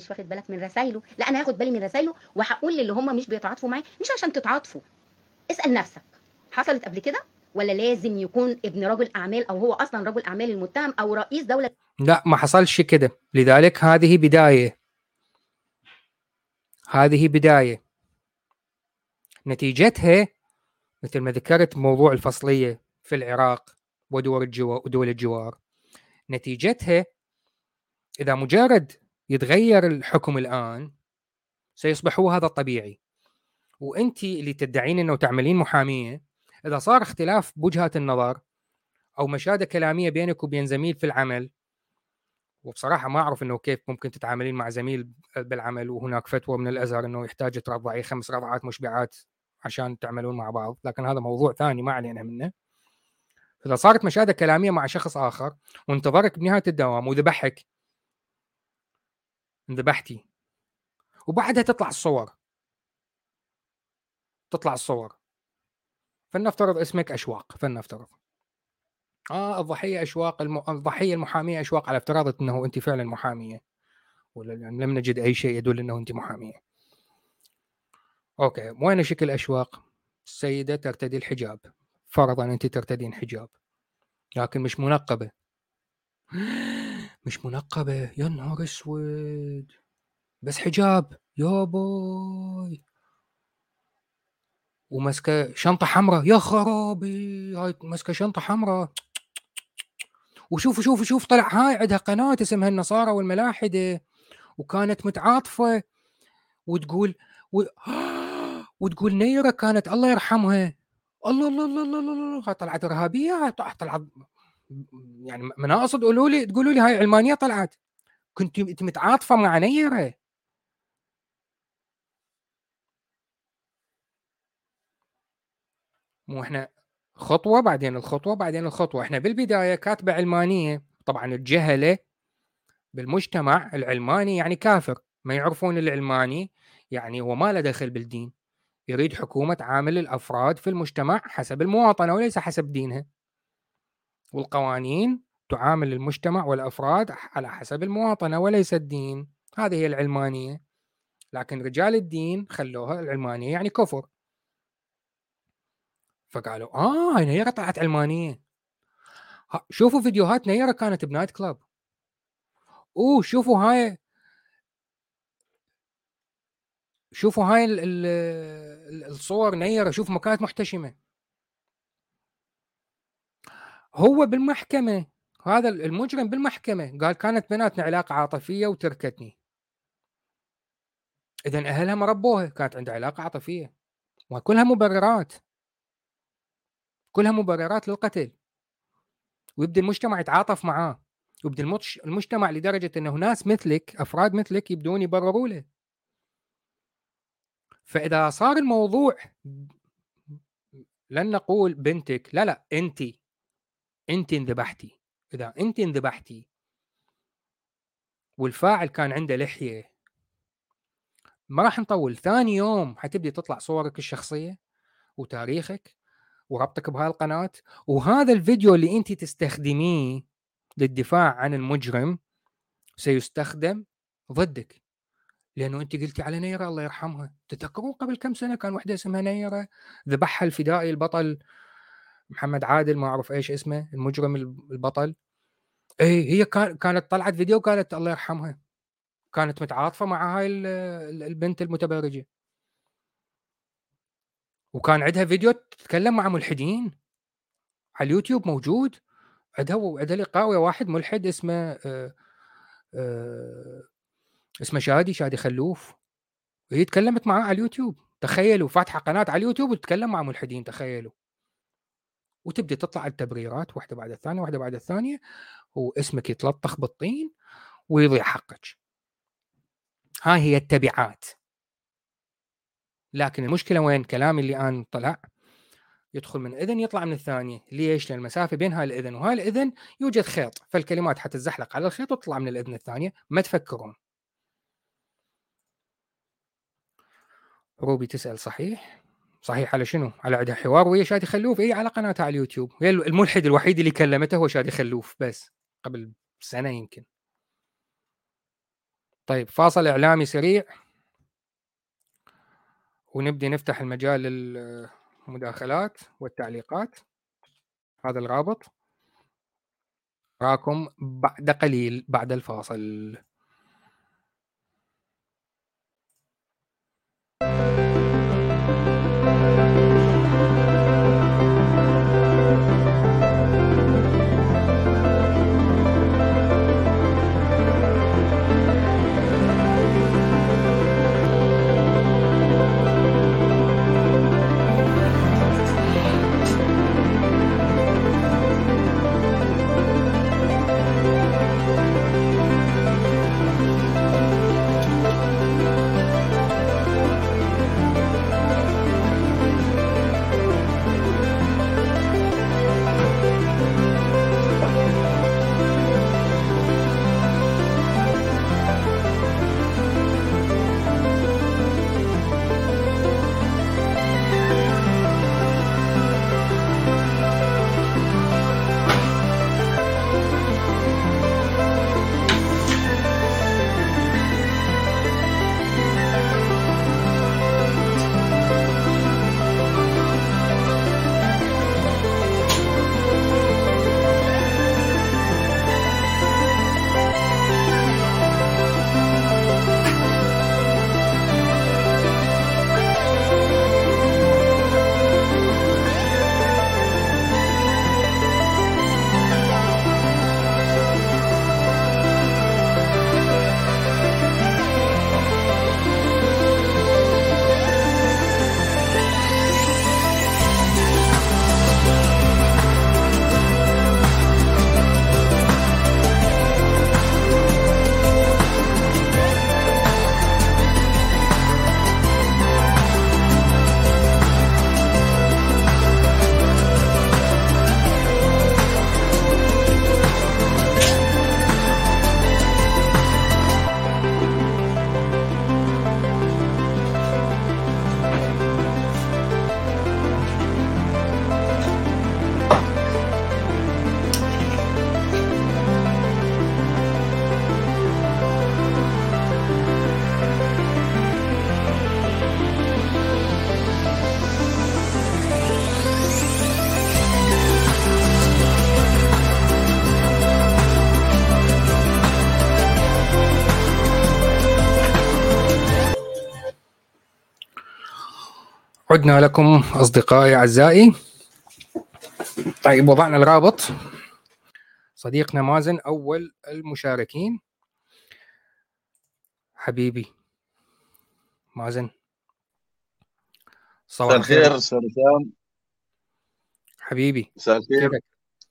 مش واخد بالك من رسايله؟ لا أنا هاخد بالي من رسايله وهقول للي هم مش بيتعاطفوا معي مش عشان تتعاطفوا. اسأل نفسك. حصلت قبل كده؟ ولا لازم يكون ابن رجل أعمال أو هو أصلا رجل أعمال المتهم أو رئيس دولة؟ لا ما حصلش كده. لذلك هذه بداية. هذه بداية. نتيجتها مثل ما ذكرت موضوع الفصلية في العراق ودول الجوار ودول الجوار. نتيجتها إذا مجرد يتغير الحكم الآن سيصبح هو هذا الطبيعي. وأنت اللي تدعين إنه تعملين محامية إذا صار اختلاف بوجهات النظر أو مشاده كلامية بينك وبين زميل في العمل وبصراحة ما أعرف إنه كيف ممكن تتعاملين مع زميل بالعمل وهناك فتوى من الأزهر إنه يحتاج ترضعي خمس رضعات مشبعات عشان تعملون مع بعض لكن هذا موضوع ثاني ما علينا منه. إذا صارت مشاده كلامية مع شخص آخر وانتظرك بنهاية الدوام وذبحك. انذبحتي. وبعدها تطلع الصور. تطلع الصور. فلنفترض اسمك أشواق فلنفترض. آه الضحية أشواق الم... الضحية المحامية أشواق على افتراض إنه انت فعلا محامية. ولا لم نجد أي شيء يدل إنه انت محامية. أوكي وين شكل أشواق؟ السيده ترتدي الحجاب. فرضا انت ترتدين حجاب. لكن مش منقبة. مش منقبة. يا نهار أسود. بس حجاب. يا بوي وماسكة شنطة حمراء. يا خرابي. هاي ماسكة شنطة حمراء. وشوفوا شوفوا شوف طلع هاي عندها قناة اسمها النصارى والملاحدة وكانت متعاطفة وتقول و... وتقول نيرة كانت الله يرحمها الله الله الله الله الله, الله. طلعت إرهابية طلعت يعني من أقصد قولوا لي تقولوا لي هاي علمانية طلعت كنت انت متعاطفة مع نيرة مو إحنا خطوة بعدين الخطوة بعدين الخطوة. إحنا بالبداية كاتبة علمانية. طبعا الجهله بالمجتمع العلماني يعني كافر. ما يعرفون العلماني يعني هو ما له دخل بالدين. يريد حكومة تعامل الأفراد في المجتمع حسب المواطنة وليس حسب دينها. والقوانين تعامل المجتمع والأفراد على حسب المواطنة وليس الدين. هذه هي العلمانية. لكن رجال الدين خلوها العلمانية يعني كفر. فقالوا آه نيره طلعت علمانيه شوفوا فيديوهات نيره كانت بنايت كلاب. أوه شوفوا هاي شوفوا هاي ال ال الصور نيره شوف كانت محتشمة. هو بالمحكمة هذا المجرم بالمحكمة قال كانت بيناتنا علاقة عاطفية وتركتني. اذا اهلها ما ربوها كانت عندها علاقة عاطفية. وكلها مبررات. كلها مبررات للقتل. ويبدأ المجتمع يتعاطف معاه ويبدأ المجتمع لدرجة انه ناس مثلك أفراد مثلك يبدون يبرروا له. فإذا صار الموضوع لن نقول بنتك لا لا انت انت انذبحتي. إذا انت انذبحتي والفاعل كان عنده لحية ما راح نطول. ثاني يوم حتبدي تطلع صورك الشخصية وتاريخك. وربطك بهالقناه وهذا الفيديو اللي انت تستخدميه للدفاع عن المجرم سيستخدم ضدك. لأنه انت قلتي على نيرة الله يرحمها. تذكرون قبل كم سنة كان وحدة اسمها نيرة؟ ذبحها الفدائي البطل محمد عادل ما أعرف إيش اسمه المجرم البطل. اي هي كانت طلعت فيديو قالت الله يرحمها. كانت متعاطفة مع هاي البنت المتبرجة. وكان عندها فيديو تتكلم مع ملحدين على اليوتيوب موجود. عندها عندها لقاء ويا واحد ملحد اسمه آه آه اسمه شادي شادي خلوف. هي تكلمت معاه على اليوتيوب. تخيلوا فاتحة قناة على اليوتيوب وتتكلم مع ملحدين تخيلوا. وتبدأ تطلع التبريرات واحدة بعد الثانية واحدة بعد الثانية. واسمك يتلطخ بالطين ويضيع حقك. هاي هي التبعات. لكن المشكلة وين؟ كلامي اللي الان طلع يدخل من إذن يطلع من الثانية. ليش؟ لأن المسافة بين هاي الإذن وهاي الإذن يوجد خيط فالكلمات حتتزحلق على الخيط وتطلع من الإذن الثانية. ما تفكرون. روبي تسأل صحيح؟ صحيح على شنو؟ على عندها حوار ويا شادي خلوف؟ اي على قناتها على اليوتيوب. هي الملحد الوحيد اللي كلمته هو شادي خلوف بس قبل سنة يمكن. طيب فاصل إعلامي سريع. ونبدي نفتح المجال للمداخلات والتعليقات. هذا الرابط. راكم بعد قليل بعد الفاصل. عدنا لكم أصدقائي أعزائي. طيب وضعنا الرابط. صديقنا مازن أول المشاركين. حبيبي مازن. مساء الخير أستاذ وسام حبيبي مساء الخير.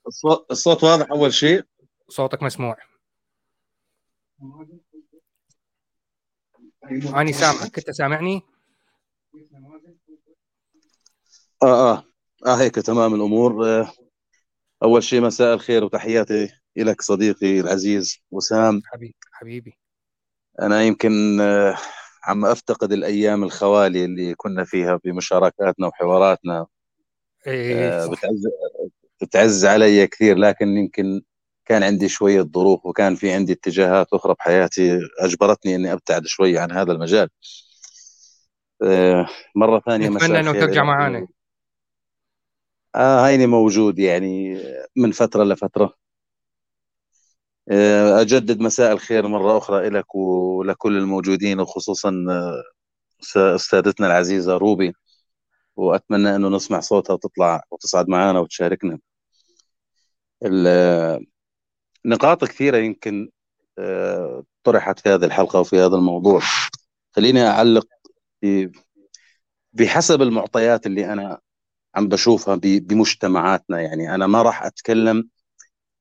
الصوت الصوت واضح أول شيء؟ صوتك مسموع. اني سامعك أنت سامعني؟ آه آه. آه هيك تمام الأمور. آه، أول شيء مساء الخير وتحياتي لك صديقي العزيز وسام. حبيبي حبيبي. أنا يمكن آه، عم أفتقد الأيام الخوالي اللي كنا فيها بمشاركاتنا وحواراتنا. إيه آه، بتعز بتعز علي كثير لكن يمكن كان عندي شوية ظروف وكان في عندي اتجاهات أخرى بحياتي أجبرتني أني أبتعد شوي عن هذا المجال. مرة ثانية نتمنى أنه ترجع معنا آه هيني موجود يعني من فترة لفترة. آه، أجدد مساء الخير مرة أخرى لك ولكل الموجودين وخصوصا آه، أستاذتنا العزيزة روبي. وأتمنى أنه نسمع صوتها وتطلع وتصعد معنا وتشاركنا. نقاط كثيرة يمكن آه، طرحت في هذه الحلقة وفي هذا الموضوع. خليني أعلق بحسب المعطيات اللي أنا عم بشوفها بمجتمعاتنا. يعني أنا ما راح أتكلم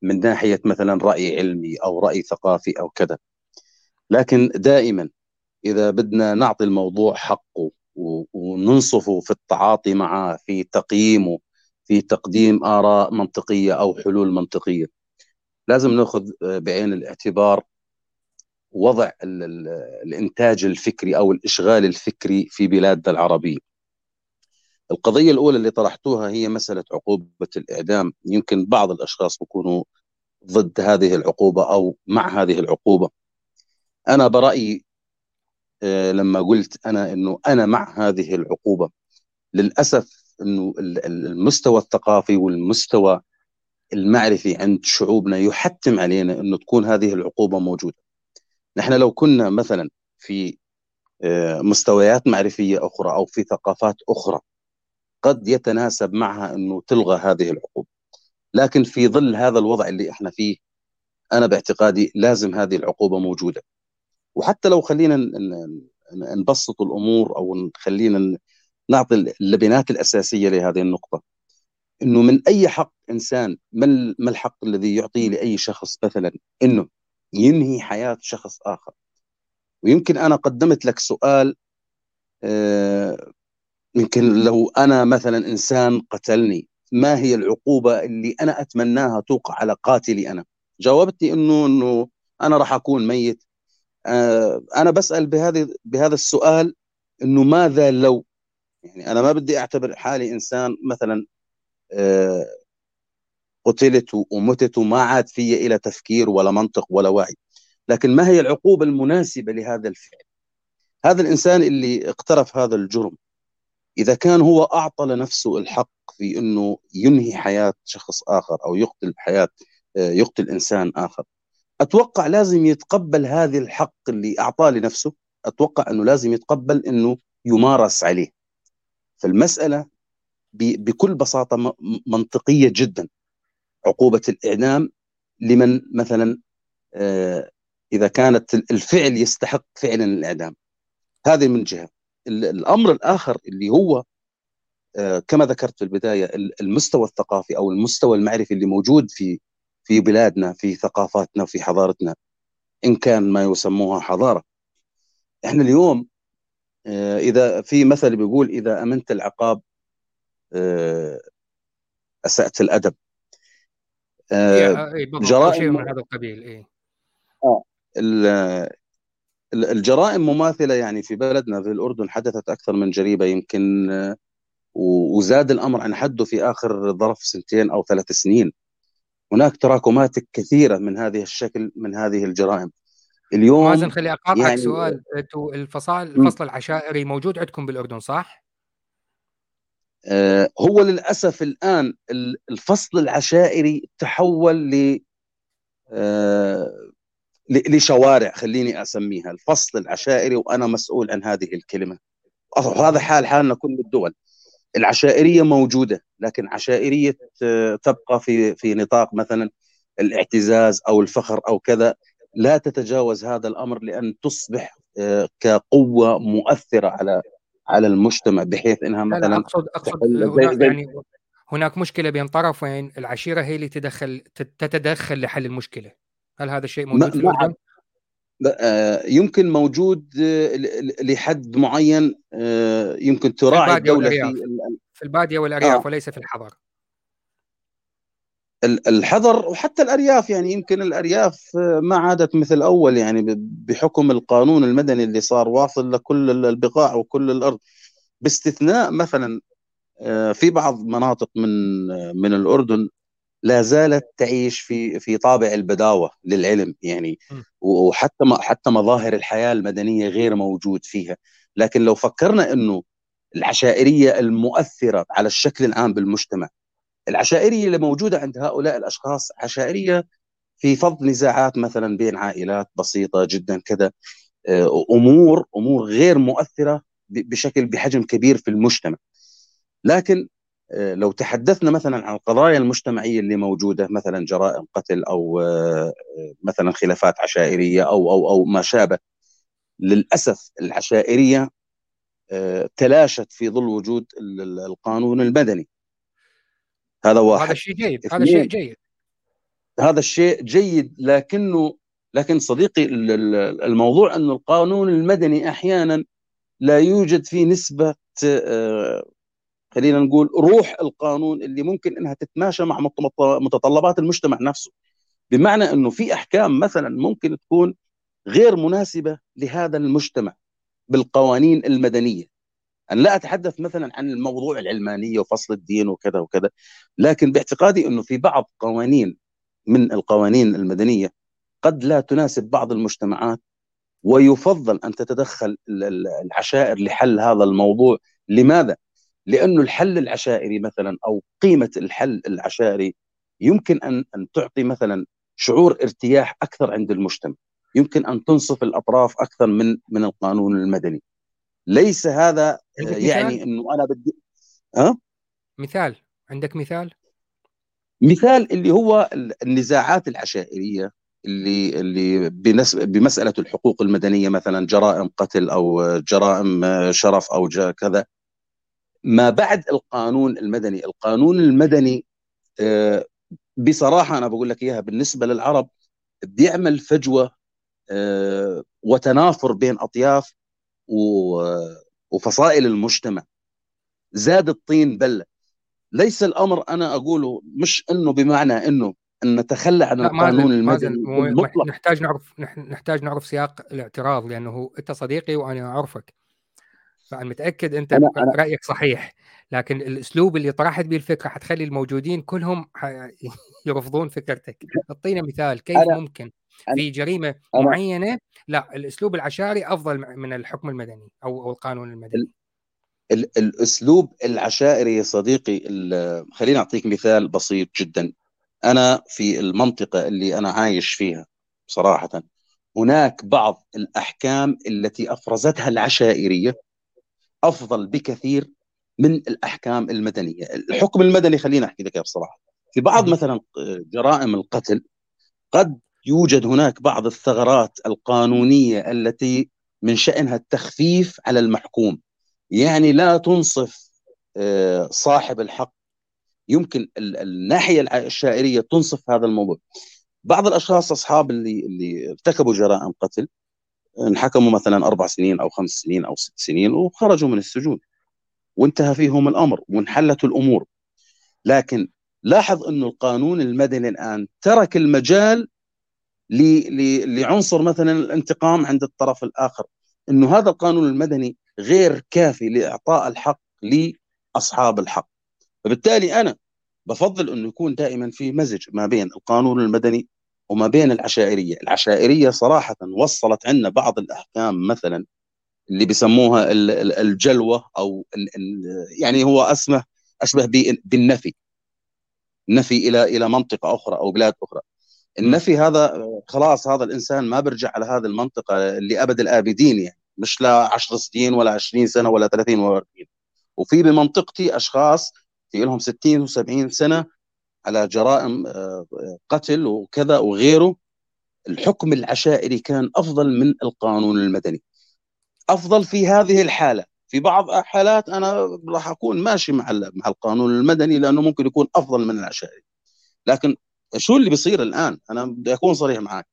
من ناحية مثلا رأي علمي أو رأي ثقافي أو كذا. لكن دائما إذا بدنا نعطي الموضوع حقه وننصفه في التعاطي معه في تقييمه في تقديم آراء منطقية أو حلول منطقية لازم نأخذ بعين الاعتبار وضع الإنتاج الفكري أو الإشغال الفكري في بلادنا العربية. القضية الأولى اللي طرحتوها هي مسألة عقوبة الإعدام. يمكن بعض الأشخاص بيكونوا ضد هذه العقوبة أو مع هذه العقوبة. أنا برأيي آه، لما قلت أنا أنه أنا مع هذه العقوبة للأسف أنه المستوى الثقافي والمستوى المعرفي عند شعوبنا يحتم علينا أنه تكون هذه العقوبة موجودة. نحن لو كنا مثلا في آه، مستويات معرفية أخرى أو في ثقافات أخرى قد يتناسب معها إنه تلغى هذه العقوبة. لكن في ظل هذا الوضع اللي إحنا فيه أنا باعتقادي لازم هذه العقوبة موجودة. وحتى لو خلينا نبسط الأمور أو خلينا نعطي اللبنات الأساسية لهذه النقطة. إنه من أي حق إنسان ما الحق الذي يعطيه لأي شخص مثلا؟ إنه ينهي حياة شخص آخر. ويمكن أنا قدمت لك سؤال آه، يمكن لو أنا مثلا إنسان قتلني ما هي العقوبة اللي أنا أتمناها توقع على قاتلي أنا؟ جاوبتني إنه إنه أنا راح أكون ميت. آه أنا بسأل بهذه بهذا السؤال إنه ماذا لو؟ يعني أنا ما بدي أعتبر حالي إنسان مثلا آه قتلت ومتت وما عاد في إلى تفكير ولا منطق ولا وعي. لكن ما هي العقوبة المناسبة لهذا الفعل؟ هذا الإنسان اللي اقترف هذا الجرم. إذا كان هو أعطى لنفسه الحق في إنه ينهي حياة شخص آخر أو يقتل حياة آه، يقتل إنسان آخر أتوقع لازم يتقبل هذه الحق اللي أعطاه لنفسه؟ أتوقع إنه لازم يتقبل إنه يمارس عليه. فالمسألة بكل بساطة منطقية جدا. عقوبة الإعدام لمن مثلا آه، إذا كانت الفعل يستحق فعلا الإعدام. هذه من جهة. الأمر الآخر اللي هو آه، كما ذكرت في البداية المستوى الثقافي أو المستوى المعرفي اللي موجود في في بلادنا في ثقافتنا في حضارتنا إن كان ما يسموها حضارة إحنا اليوم آه، إذا في مثل بيقول إذا أمنت العقاب آه، أسأت الأدب جرائم من هذا القبيل إيه؟ آه الجرائم مماثلة يعني في بلدنا في الأردن حدثت أكثر من جريمه يمكن وزاد الأمر عن حده في آخر ظرف سنتين أو ثلاث سنين. هناك تراكمات كثيرة من هذه الشكل من هذه الجرائم. اليوم مازن خلي أقاطعك يعني سؤال. الفصل الفصل العشائري موجود عندكم بالأردن صح؟ آه هو للأسف الآن الفصل العشائري تحول ل آه لشوارع خليني أسميها الفصل العشائري وأنا مسؤول عن هذه الكلمة. هذا حال حالنا كل الدول. العشائرية موجودة لكن عشائرية تبقى في في نطاق مثلا الاعتزاز أو الفخر أو كذا لا تتجاوز هذا الأمر لأن تصبح كقوة مؤثرة على على المجتمع بحيث إنها مثلا لا أقصد أقصد زي يعني هناك مشكلة بين طرفين العشيرة هي اللي تدخل تتدخل لحل المشكلة. هل هذا الشيء موجود في الاردن؟ آه، يمكن موجود آه، لحد معين آه، يمكن تراعي الدولة في في البادية والأرياف آه. وليس في الحضر الحضر وحتى الأرياف يعني يمكن الأرياف ما عادت مثل أول يعني بحكم القانون المدني اللي صار واصل لكل البقاع وكل الأرض باستثناء مثلا في بعض مناطق من من الأردن لا زالت تعيش في في طابع البداوة للعلم يعني. وحتى حتى مظاهر الحياة المدنية غير موجود فيها. لكن لو فكرنا إنه العشائرية المؤثرة على الشكل العام بالمجتمع العشائرية اللي موجودة عند هؤلاء الأشخاص عشائرية في فض نزاعات مثلا بين عائلات بسيطة جدا كذا. آه، أمور أمور غير مؤثرة بشكل بحجم كبير في المجتمع. لكن لو تحدثنا مثلا عن القضايا المجتمعية اللي موجودة مثلا جرائم قتل أو آه، مثلا خلافات عشائرية أو أو أو ما شابه. للأسف العشائرية تلاشت في ظل وجود القانون المدني. هذا واحد. هذا شيء جيد. هذا شيء جيد. هذا الشيء جيد لكنه لكن صديقي الموضوع انه القانون المدني أحيانا لا يوجد فيه نسبة آه، خلينا نقول روح القانون اللي ممكن إنها تتماشى مع متطلبات المجتمع نفسه. بمعنى إنه في أحكام مثلا ممكن تكون غير مناسبة لهذا المجتمع بالقوانين المدنية. أنا لا أتحدث مثلا عن الموضوع العلمانية وفصل الدين وكذا وكذا لكن باعتقادي أنه في بعض قوانين من القوانين المدنية قد لا تناسب بعض المجتمعات ويفضل أن تتدخل العشائر لحل هذا الموضوع. لماذا؟ لأنه الحل العشائري مثلا أو قيمة الحل العشائري يمكن أن أن تعطي مثلا شعور ارتياح أكثر عند المجتمع. يمكن أن تنصف الأطراف أكثر من من القانون المدني. ليس هذا يعني إنه أنا بدي ها؟ مثال. عندك مثال؟ مثال اللي هو النزاعات العشائرية اللي اللي بمسألة الحقوق المدنية مثلا جرائم قتل أو جرائم شرف أو كذا. ما بعد القانون المدني. القانون المدني آه، بصراحة أنا بقول لك إياها بالنسبة للعرب بيعمل فجوة آه، وتنافر بين أطياف وفصائل المجتمع. زاد الطين بله ليس الأمر أنا أقوله مش إنه بمعنى إنه إن نتخلى عن القانون المدني المطلق نحتاج نعرف نحتاج نعرف سياق الاعتراض لأنه أنت صديقي وأنا أعرفك. فأنا متأكد أنت أنا أنا رأيك صحيح لكن الأسلوب اللي طرحت به الفكرة حتخلي الموجودين كلهم يرفضون فكرتك. أعطينا مثال كيف أنا ممكن في جريمة أنا معينة؟ لا الأسلوب العشائري أفضل من الحكم المدني أو أو القانون المدني. الأسلوب العشائري يا صديقي خليني أعطيك مثال بسيط جدا. أنا في المنطقة اللي أنا عايش فيها صراحة هناك بعض الأحكام التي أفرزتها العشائرية أفضل بكثير من الأحكام المدنية، الحكم المدني خليني أحكي لك بصراحة، في بعض مثلا جرائم القتل قد يوجد هناك بعض الثغرات القانونية التي من شأنها التخفيف على المحكوم. يعني لا تنصف آه، صاحب الحق. يمكن الناحية الشائريه تنصف هذا الموضوع. بعض الأشخاص أصحاب اللي اللي ارتكبوا جرائم قتل انحكموا مثلا أربع سنين أو خمس سنين أو ست سنين وخرجوا من السجون. وانتهى فيهم الأمر وانحلت الأمور. لكن لاحظ انه القانون المدني الآن ترك المجال لعنصر مثلا الانتقام عند الطرف الآخر. إنه هذا القانون المدني غير كافي لإعطاء الحق لأصحاب الحق. فبالتالي أنا بفضل انه يكون دائما في مزج ما بين القانون المدني وما بين العشائرية، العشائرية صراحة وصلت عندنا بعض الأحكام مثلا اللي بيسموها الجلوة أو يعني هو أسمه أشبه بالنفي. نفي إلى إلى منطقة أخرى أو بلاد أخرى. النفي هذا خلاص هذا الإنسان ما برجع على هذه المنطقة لأبد الآبدين يعني. مش لا 10 سنين ولا 20 سنة ولا 30 ولا 40 وفي بمنطقتي أشخاص في لهم 60 و70 سنة على جرائم آه، قتل وكذا وغيره الحكم العشائري كان أفضل من القانون المدني. أفضل في هذه الحالة. في بعض الحالات أنا راح أكون ماشي مع مع القانون المدني لأنه ممكن يكون أفضل من العشائري. لكن شو اللي بيصير الآن؟ أنا بدي أكون صريح معك.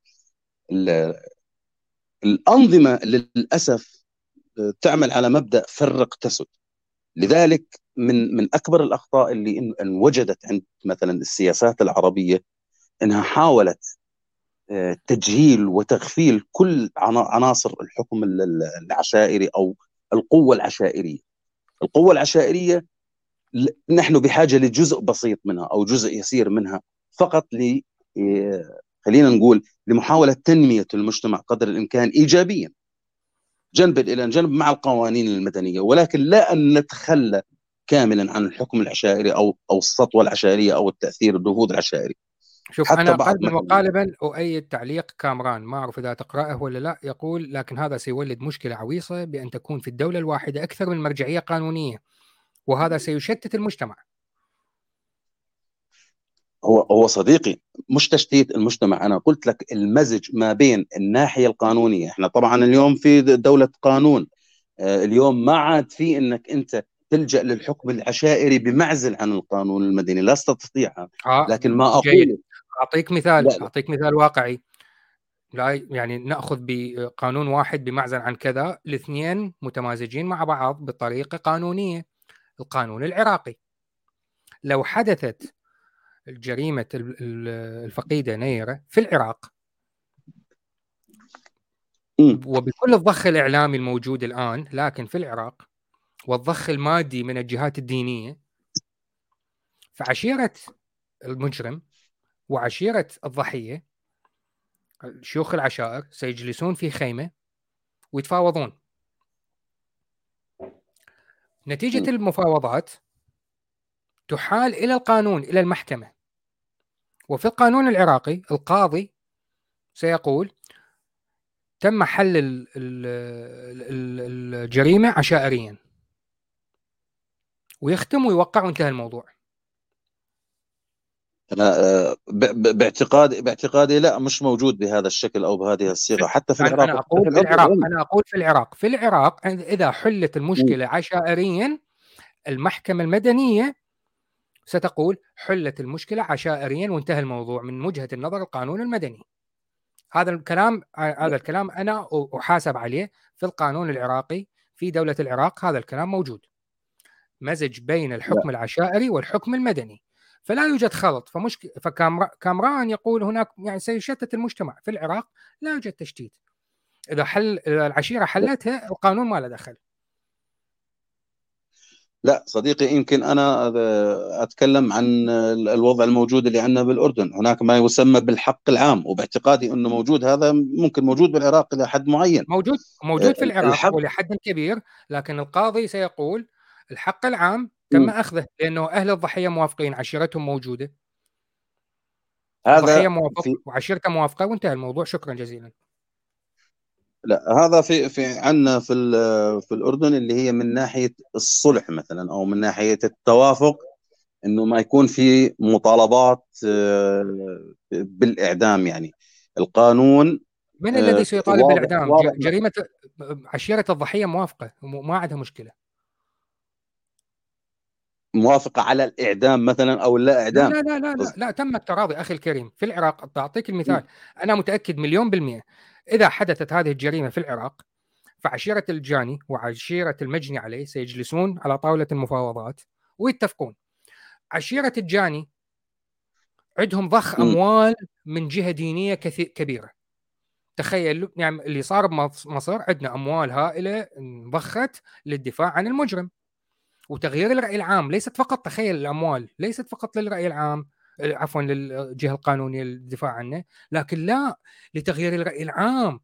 الأنظمة للأسف تعمل على مبدأ فرق تسد. لذلك من من أكبر الأخطاء اللي إن وجدت عند مثلا السياسات العربية إنها حاولت آه، تجهيل وتغفيل كل عناصر الحكم العشائري أو القوة العشائرية. القوة العشائرية نحن بحاجة لجزء بسيط منها أو جزء يسير منها فقط ل آه، خلينا نقول لمحاولة تنمية المجتمع قدر الإمكان ايجابيا. جنبا إلى جنب مع القوانين المدنية ولكن لا أن نتخلى كاملا عن الحكم العشائري أو أو السطوة العشائرية أو التأثير النفوذ العشائري. شوف أنا قلبا وقالبا أؤيد تعليق كامران ما أعرف إذا تقرأه ولا لا يقول لكن هذا سيولد مشكلة عويصة بأن تكون في الدولة الواحدة أكثر من مرجعية قانونية وهذا سيشتت المجتمع. هو هو صديقي مش تشتيت المجتمع. أنا قلت لك المزج ما بين الناحية القانونية. إحنا طبعا اليوم في دولة قانون. آه، اليوم ما عاد في إنك أنت تلجأ للحكم العشائري بمعزل عن القانون المدني لا تستطيع آه لكن ما أقول أعطيك مثال لا. أعطيك مثال واقعي. لا يعني نأخذ بقانون واحد بمعزل عن كذا الاثنين متمازجين مع بعض بطريقة قانونية القانون العراقي. لو حدثت الجريمة الفقيدة نيرة في العراق. وبكل الضخ الإعلامي الموجود الآن لكن في العراق والضخ المادي من الجهات الدينية فعشيرة المجرم وعشيرة الضحية شيوخ العشائر سيجلسون في خيمة ويتفاوضون. نتيجة المفاوضات تحال إلى القانون إلى المحكمة. وفي القانون العراقي القاضي سيقول تم حل الجريمة عشائريا. ويختم ويوقع وانتهى الموضوع. أنا آه، باعتقادي باعتقادي لا مش موجود بهذا الشكل أو بهذه الصيغة. حتى في العراق. أنا أقول في العراق أنا أقول في العراق. في العراق إذا حلت المشكلة عشائريا المحكمة المدنية ستقول حلت المشكلة عشائريا وانتهى الموضوع من وجهة النظر القانون المدني. هذا الكلام هذا الكلام أنا أحاسب عليه في القانون العراقي في دولة العراق هذا الكلام موجود. مزج بين الحكم لا. العشائري والحكم المدني. فلا يوجد خلط فمشكلة فكامران يقول هناك يعني سيشتت المجتمع. في العراق لا يوجد تشتيت. إذا حل العشيرة حلتها القانون ما له دخل. لا صديقي يمكن أنا أتكلم عن الوضع الموجود اللي عندنا بالأردن، هناك ما يسمى بالحق العام وباعتقادي انه موجود هذا ممكن موجود بالعراق إلى حد معين. موجود موجود في العراق الحق... ولحد كبير لكن القاضي سيقول الحق العام تم أخذه؟ لأنه أهل الضحية موافقين عشيرتهم موجودة. هذا الضحية موافق في... وعشيرته موافقة وانتهى الموضوع. شكرا جزيلا. لا هذا في في عندنا في في الأردن اللي هي من ناحية الصلح مثلا أو من ناحية التوافق إنه ما يكون في مطالبات آه، بالإعدام يعني. القانون من الذي سيطالب بالإعدام؟ جريمة عشيرة الضحية موافقة وما عندها مشكلة. موافقة على الإعدام مثلا أو لا إعدام؟ لا لا لا لا, لا تم التراضي أخي الكريم في العراق اعطيك المثال. أنا متأكد مليون بالمئة إذا حدثت هذه الجريمة في العراق فعشيرة الجاني وعشيرة المجني عليه سيجلسون على طاولة المفاوضات ويتفقون. عشيرة الجاني عندهم ضخ أموال من جهة دينية كثير كبيرة. تخيل يعني اللي صار بمصر عندنا أموال هائلة انضخت للدفاع عن المجرم. وتغيير الرأي العام ليست فقط تخيل الأموال ليست فقط للرأي العام عفوا للجهة القانونية للدفاع عنه. لكن لا لتغيير الراي العام.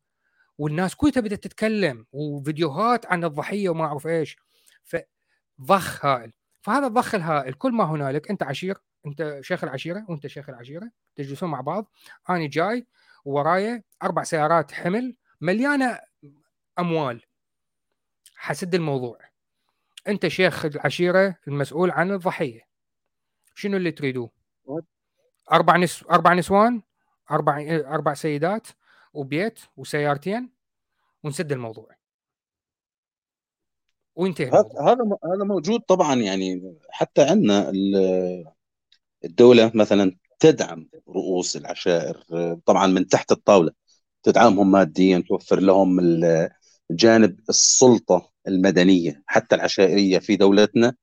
والناس كلها بدأت تتكلم وفيديوهات عن الضحية وما أعرف إيش. فضخ هائل. فهذا الضخ الهائل كل ما هنالك أنت عشير أنت شيخ العشيرة وأنت شيخ العشيرة تجلسون مع بعض. أنا جاي ورايا أربع سيارات حمل مليانة أموال. حسد الموضوع. أنت شيخ العشيرة المسؤول عن الضحية. شنو اللي تريدوه؟ أربع نس أربع نسوان أربع أربع سيدات وبيت وسيارتين ونسد الموضوع. وينتهي هذا هذا موجود طبعا يعني حتى عندنا الدولة مثلا تدعم رؤوس العشائر طبعا من تحت الطاولة تدعمهم ماديا توفر لهم جانب السلطة المدنية حتى العشائرية في دولتنا.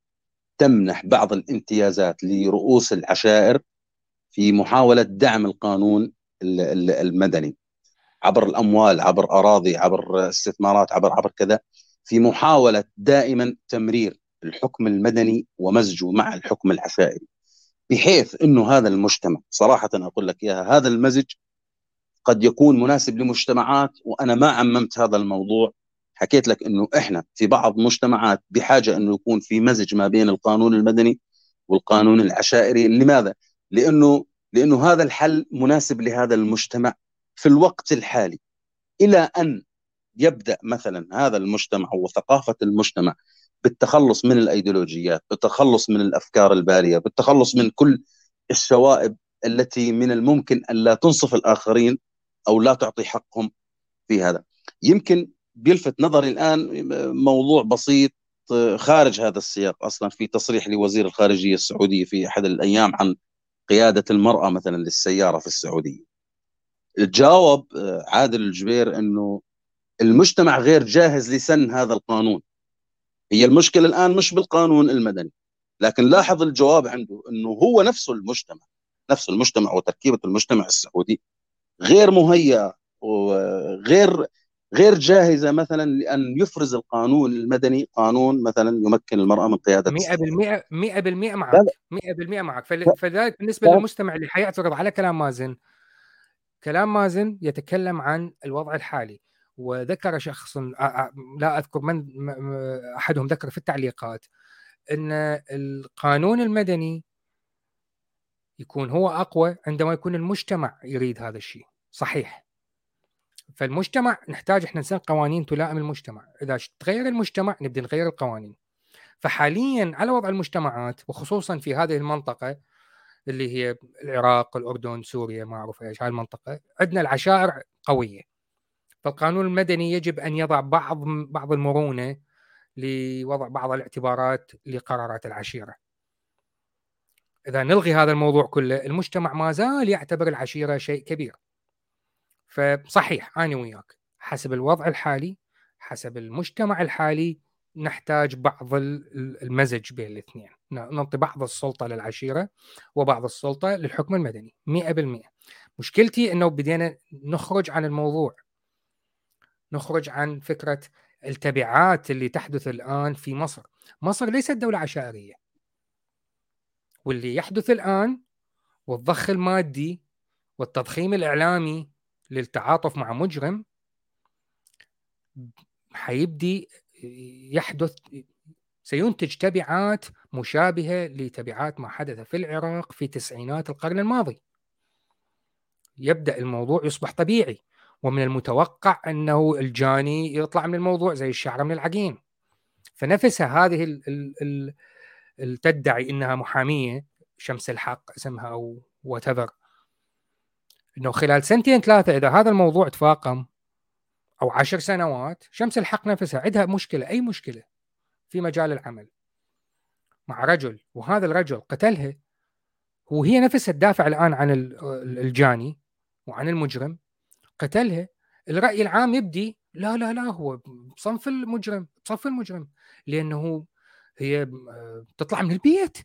تمنح بعض الامتيازات لرؤوس العشائر في محاولة دعم القانون المدني عبر الأموال عبر أراضي عبر استثمارات عبر عبر كذا في محاولة دائما تمرير الحكم المدني ومزجه مع الحكم العشائري. بحيث إنه هذا المجتمع صراحة أقول لك إياها هذا المزج قد يكون مناسب لمجتمعات وأنا ما عممت هذا الموضوع حكيت لك إنه إحنا في بعض مجتمعات بحاجة إنه يكون في مزج ما بين القانون المدني والقانون العشائري. لماذا؟ لأنه لأنه هذا الحل مناسب لهذا المجتمع في الوقت الحالي. إلى أن يبدأ مثلا هذا المجتمع وثقافه المجتمع بالتخلص من الأيديولوجيات بالتخلص من الأفكار البالية بالتخلص من كل الشوائب التي من الممكن أن لا تنصف الآخرين أو لا تعطي حقهم في هذا. يمكن بيلفت نظري الآن موضوع بسيط خارج هذا السياق. أصلا في تصريح لوزير الخارجية السعودية في أحد الأيام عن قيادة المرأة مثلا للسيارة في السعودية. جاوب عادل الجبير إنه المجتمع غير جاهز لسن هذا القانون. هي المشكلة الآن مش بالقانون المدني لكن لاحظ الجواب عنده إنه هو نفسه المجتمع نفس المجتمع وتركيبة المجتمع السعودي غير مهيئه وغير غير جاهزة مثلا لأن يفرز القانون المدني قانون مثلا يمكن المرأة من قيادة 100% 100% معك 100% معك. فلذلك بالنسبة للمستمع اللي حيعترض على كلام مازن كلام مازن يتكلم عن الوضع الحالي. وذكر شخص لا أذكر من أحدهم ذكر في التعليقات إن القانون المدني يكون هو أقوى عندما يكون المجتمع يريد هذا الشيء. صحيح. فالمجتمع نحتاج إحنا نسن قوانين تلائم المجتمع. إذا تغير المجتمع نبدا نغير القوانين. فحاليا على وضع المجتمعات وخصوصا في هذه المنطقة اللي هي العراق الأردن سوريا ما أعرف إيش هاي المنطقة عندنا العشائر قوية. فالقانون المدني يجب أن يضع بعض بعض المرونة لوضع بعض الاعتبارات لقرارات العشيرة. إذا نلغي هذا الموضوع كله المجتمع ما زال يعتبر العشيرة شيء كبير. فصحيح أنا وياك. حسب الوضع الحالي حسب المجتمع الحالي نحتاج بعض المزج بين الاثنين. نعطي بعض السلطة للعشيرة وبعض السلطة للحكم المدني 100% مشكلتي إنه بدينا نخرج عن الموضوع. نخرج عن فكرة التبعات اللي تحدث الآن في مصر. مصر ليست دولة عشائرية. واللي يحدث الآن والضخ المادي والتضخيم الإعلامي للتعاطف مع مجرم حيبدي يحدث سينتج تبعات مشابهة لتبعات ما حدث في العراق في تسعينات القرن الماضي. يبدأ الموضوع يصبح طبيعي ومن المتوقع أنه الجاني يطلع من الموضوع زي الشعره من العجين. فنفسها هذه ال ال تدعي إنها محامية شمس الحق اسمها أو وات إنه خلال سنتين ثلاثة إذا هذا الموضوع تفاقم أو عشر سنوات شمس الحق نفسها عندها مشكلة أي مشكلة في مجال العمل مع رجل وهذا الرجل قتلها. وهي نفسها تدافع الآن عن الجاني وعن المجرم قتلها. الرأي العام يبدي لا لا لا هو بصنف المجرم بصف المجرم لأنه هي تطلع من البيت.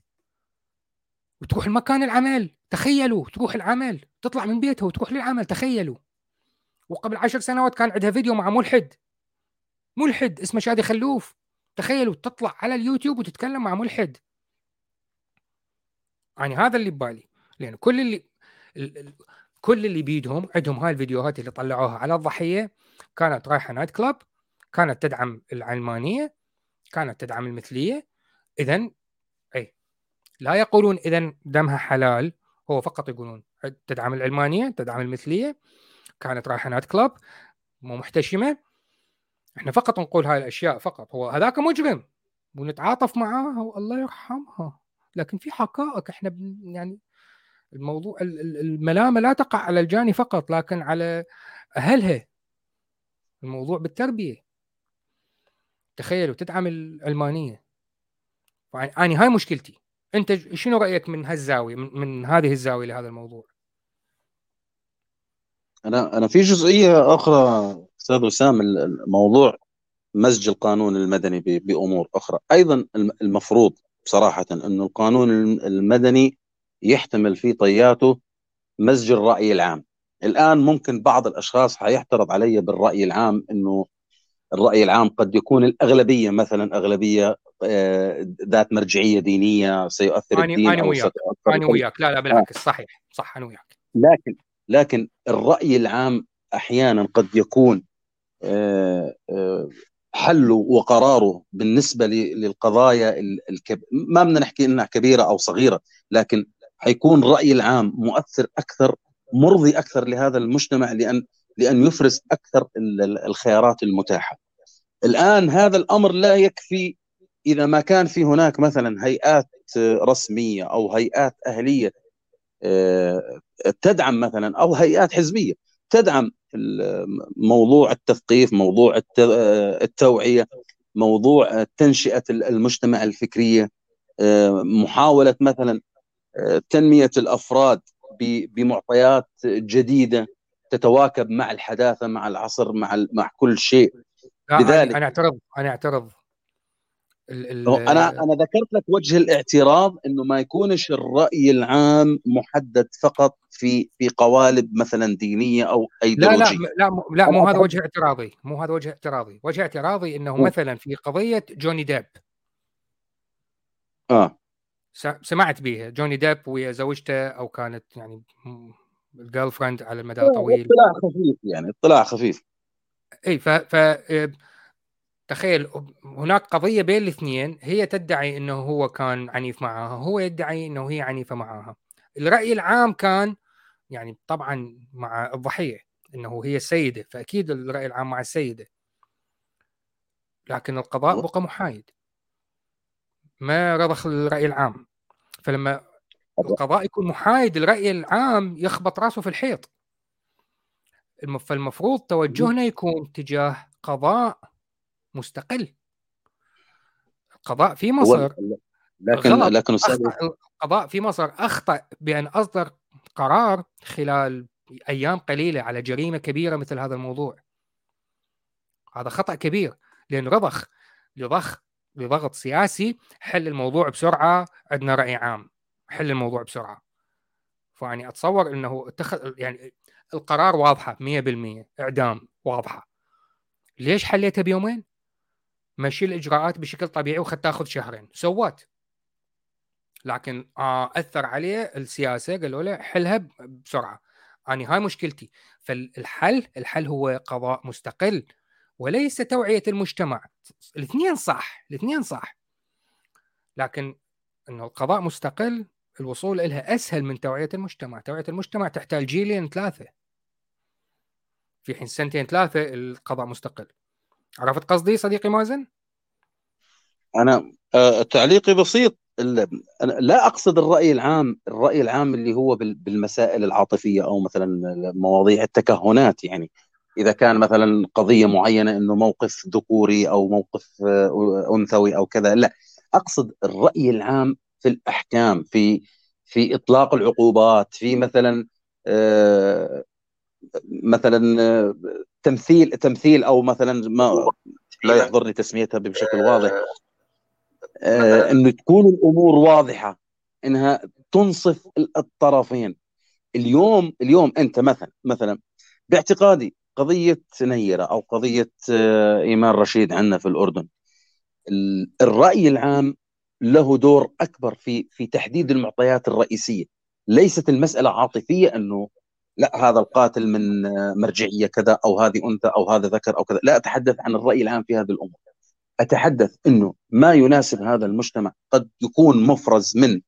وتروح المكان العمل تخيلوا تروح العمل تطلع من بيتها وتروح للعمل تخيلوا. وقبل عشر سنوات كان عندها فيديو مع ملحد. ملحد اسمه شادي خلوف. تخيلوا تطلع على اليوتيوب وتتكلم مع ملحد. يعني هذا اللي ببالي. لأن كل اللي كل اللي بيدهم عندهم هاي الفيديوهات اللي طلعوها على الضحية. كانت رايحة night club كانت تدعم العلمانية كانت تدعم المثلية. اذا لا يقولون اذا دمها حلال هو فقط يقولون تدعم العلمانيه تدعم المثلية كانت رايحة night club مو محتشمة. إحنا فقط نقول هاي الأشياء فقط هو هذاك مجرم ونتعاطف معاها والله يرحمها. لكن في حقائق إحنا يعني الموضوع الملامة لا تقع على الجاني فقط لكن على أهلها. الموضوع بالتربية. تخيلوا تدعم العلمانيه يعني هاي مشكلتي. أنت شنو رأيك من هالزاوية من, من هذه الزاوية لهذا الموضوع؟ أنا أنا في جزئية أخرى أستاذ وسام الموضوع مزج القانون المدني بأمور أخرى. أيضا المفروض بصراحه انه القانون المدني يحتمل في طياته مزج الرأي العام. الآن ممكن بعض الأشخاص حيعترض علي بالرأي العام إنه الرأي العام قد يكون الأغلبية مثلا أغلبية آه، ذات مرجعية دينية سيؤثر أنا الدين أنا وياك أنا وياك. لا لا بالعكس صحيح صح أنا وياك. لكن لكن الرأي العام أحيانا قد يكون آه، آه، حله وقراره بالنسبة للقضايا الكب... ما بدنا نحكي إنها كبيرة أو صغيرة لكن حيكون الرأي العام مؤثر أكثر مرضي أكثر لهذا المجتمع لأن لأن يفرز أكثر الخيارات المتاحة. الآن هذا الأمر لا يكفي إذا ما كان في هناك مثلا هيئات رسمية أو هيئات أهلية آه، تدعم مثلا أو هيئات حزبية تدعم موضوع التثقيف موضوع التوعية موضوع تنشئة المجتمع الفكرية آه، محاولة مثلا آه، تنمية الأفراد بمعطيات جديدة تتواكب مع الحداثة مع العصر مع مع كل شيء. لذلك. أنا أعترض أنا أعترض. أنا أنا ذكرت لك وجه الاعتراض إنه ما يكونش الرأي العام محدد فقط في في قوالب مثلا دينية أو ايديولوجيه لا لا لا لا مو هذا وجه اعتراضي مو هذا وجه اعتراضي. وجه اعتراضي إنه مثلا في قضية جوني ديب. آه. سمعت بيها. جوني ديب ويا زوجته أو كانت يعني ال girlfriend على المدى الطويل اطلاع خفيف يعني اطلاع خفيف. إي ف, ف... تخيل هناك قضية بين الاثنين هي تدعي إنه هو كان عنيف معها هو يدعي إنه هي عنيفة معها. الرأي العام كان يعني طبعا مع الضحية إنه هي السيدة فأكيد الرأي العام مع السيدة. لكن القضاء بقى محايد. ما رضخ الرأي العام. فلما القضاء يكون محايد الرأي العام يخبط راسه في الحيط. فالمفروض توجهنا يكون تجاه قضاء مستقل. القضاء في مصر. لكن غلط. لكن القضاء في مصر أخطأ بأن أصدر قرار خلال أيام قليلة على جريمة كبيرة مثل هذا الموضوع. هذا خطأ كبير لأن رضخ لضخ لضغط سياسي حل الموضوع بسرعة عندنا رأي عام حل الموضوع بسرعة. فاني أتصور إنه اتخذ يعني القرار واضحة 100% إعدام واضحة. ليش حليتها بيومين؟ مشي الإجراءات بشكل طبيعي وخد تاخذ شهرين. سوات لكن آه أثر عليه السياسة قالوا له حلها بسرعة. اني هاي مشكلتي. فالحل الحل هو قضاء مستقل وليس توعية المجتمع. الاثنين صح الاثنين صح. لكن إنه القضاء مستقل الوصول لها أسهل من توعية المجتمع. توعية المجتمع تحتاج جيلين ثلاثة. في حين سنتين ثلاثة القضاء مستقل. عرفت قصدي صديقي مازن؟ أنا آه تعليقي بسيط. أنا لا أقصد الرأي العام الرأي العام اللي هو بالمسائل العاطفية أو مثلا مواضيع التكهنات يعني. إذا كان مثلا قضية معينة إنه موقف ذكوري أو موقف آه، أنثوي أو كذا لا. أقصد الرأي العام في الأحكام في في إطلاق العقوبات في مثلا آه، مثلا آه، تمثيل تمثيل أو مثلا ما لا يحضرني تسميتها بشكل واضح. آه إنه تكون الأمور واضحة إنها تنصف الطرفين. اليوم اليوم أنت مثلا مثلا باعتقادي قضية نيره أو قضية آه إيمان رشيد عندنا في الأردن الرأي العام له دور أكبر في في تحديد المعطيات الرئيسية. ليست المسألة عاطفية إنه لا هذا القاتل من مرجعية كذا أو هذه أنثى أو هذا ذكر أو كذا. لا أتحدث عن الرأي العام في هذه الأمور. أتحدث إنه ما يناسب هذا المجتمع قد يكون مفرز من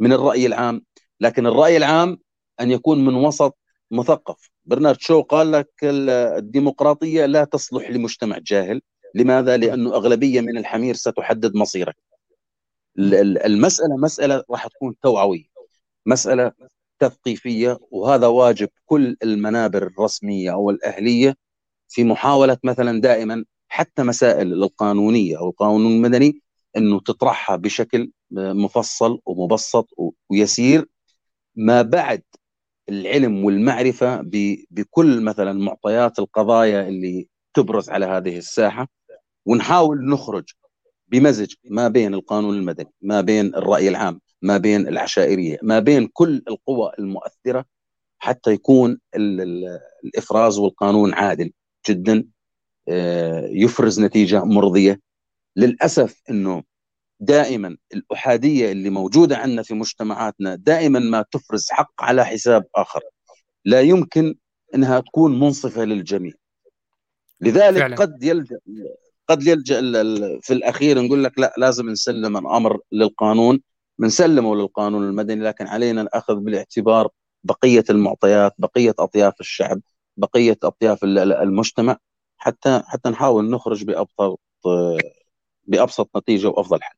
من الرأي العام. لكن الرأي العام أن يكون من وسط مثقف. برنارد شو قال لك؟ الديمقراطية لا تصلح لمجتمع جاهل. لماذا؟ لأنه أغلبية من الحمير ستحدد مصيرك. المسألة مسألة راح تكون توعوية. مسألة تثقيفيه وهذا واجب كل المنابر الرسمية أو الأهلية في محاولة مثلا دائما حتى مسائل القانونية أو القانون المدني إنه تطرحها بشكل مفصل ومبسط ويسير. ما بعد العلم والمعرفة بكل مثلا معطيات القضايا اللي تبرز على هذه الساحة. ونحاول نخرج بمزج ما بين القانون المدني ما بين الرأي العام ما بين العشائرية ما بين كل القوى المؤثرة حتى يكون الإفراز والقانون عادل جدا آه، يفرز نتيجة مرضية. للأسف إنه دائما الأحادية اللي موجودة عندنا في مجتمعاتنا دائما ما تفرز حق على حساب آخر. لا يمكن إنها تكون منصفة للجميع. لذلك فعلا. قد يلجأ قد يلجأ في الأخير نقول لك لا لازم نسلم الأمر للقانون. بنسلمه للقانون المدني لكن علينا الأخذ بالاعتبار بقية المعطيات بقية أطياف الشعب بقية أطياف المجتمع حتى حتى نحاول نخرج بأبسط بأبسط نتيجة وأفضل حل.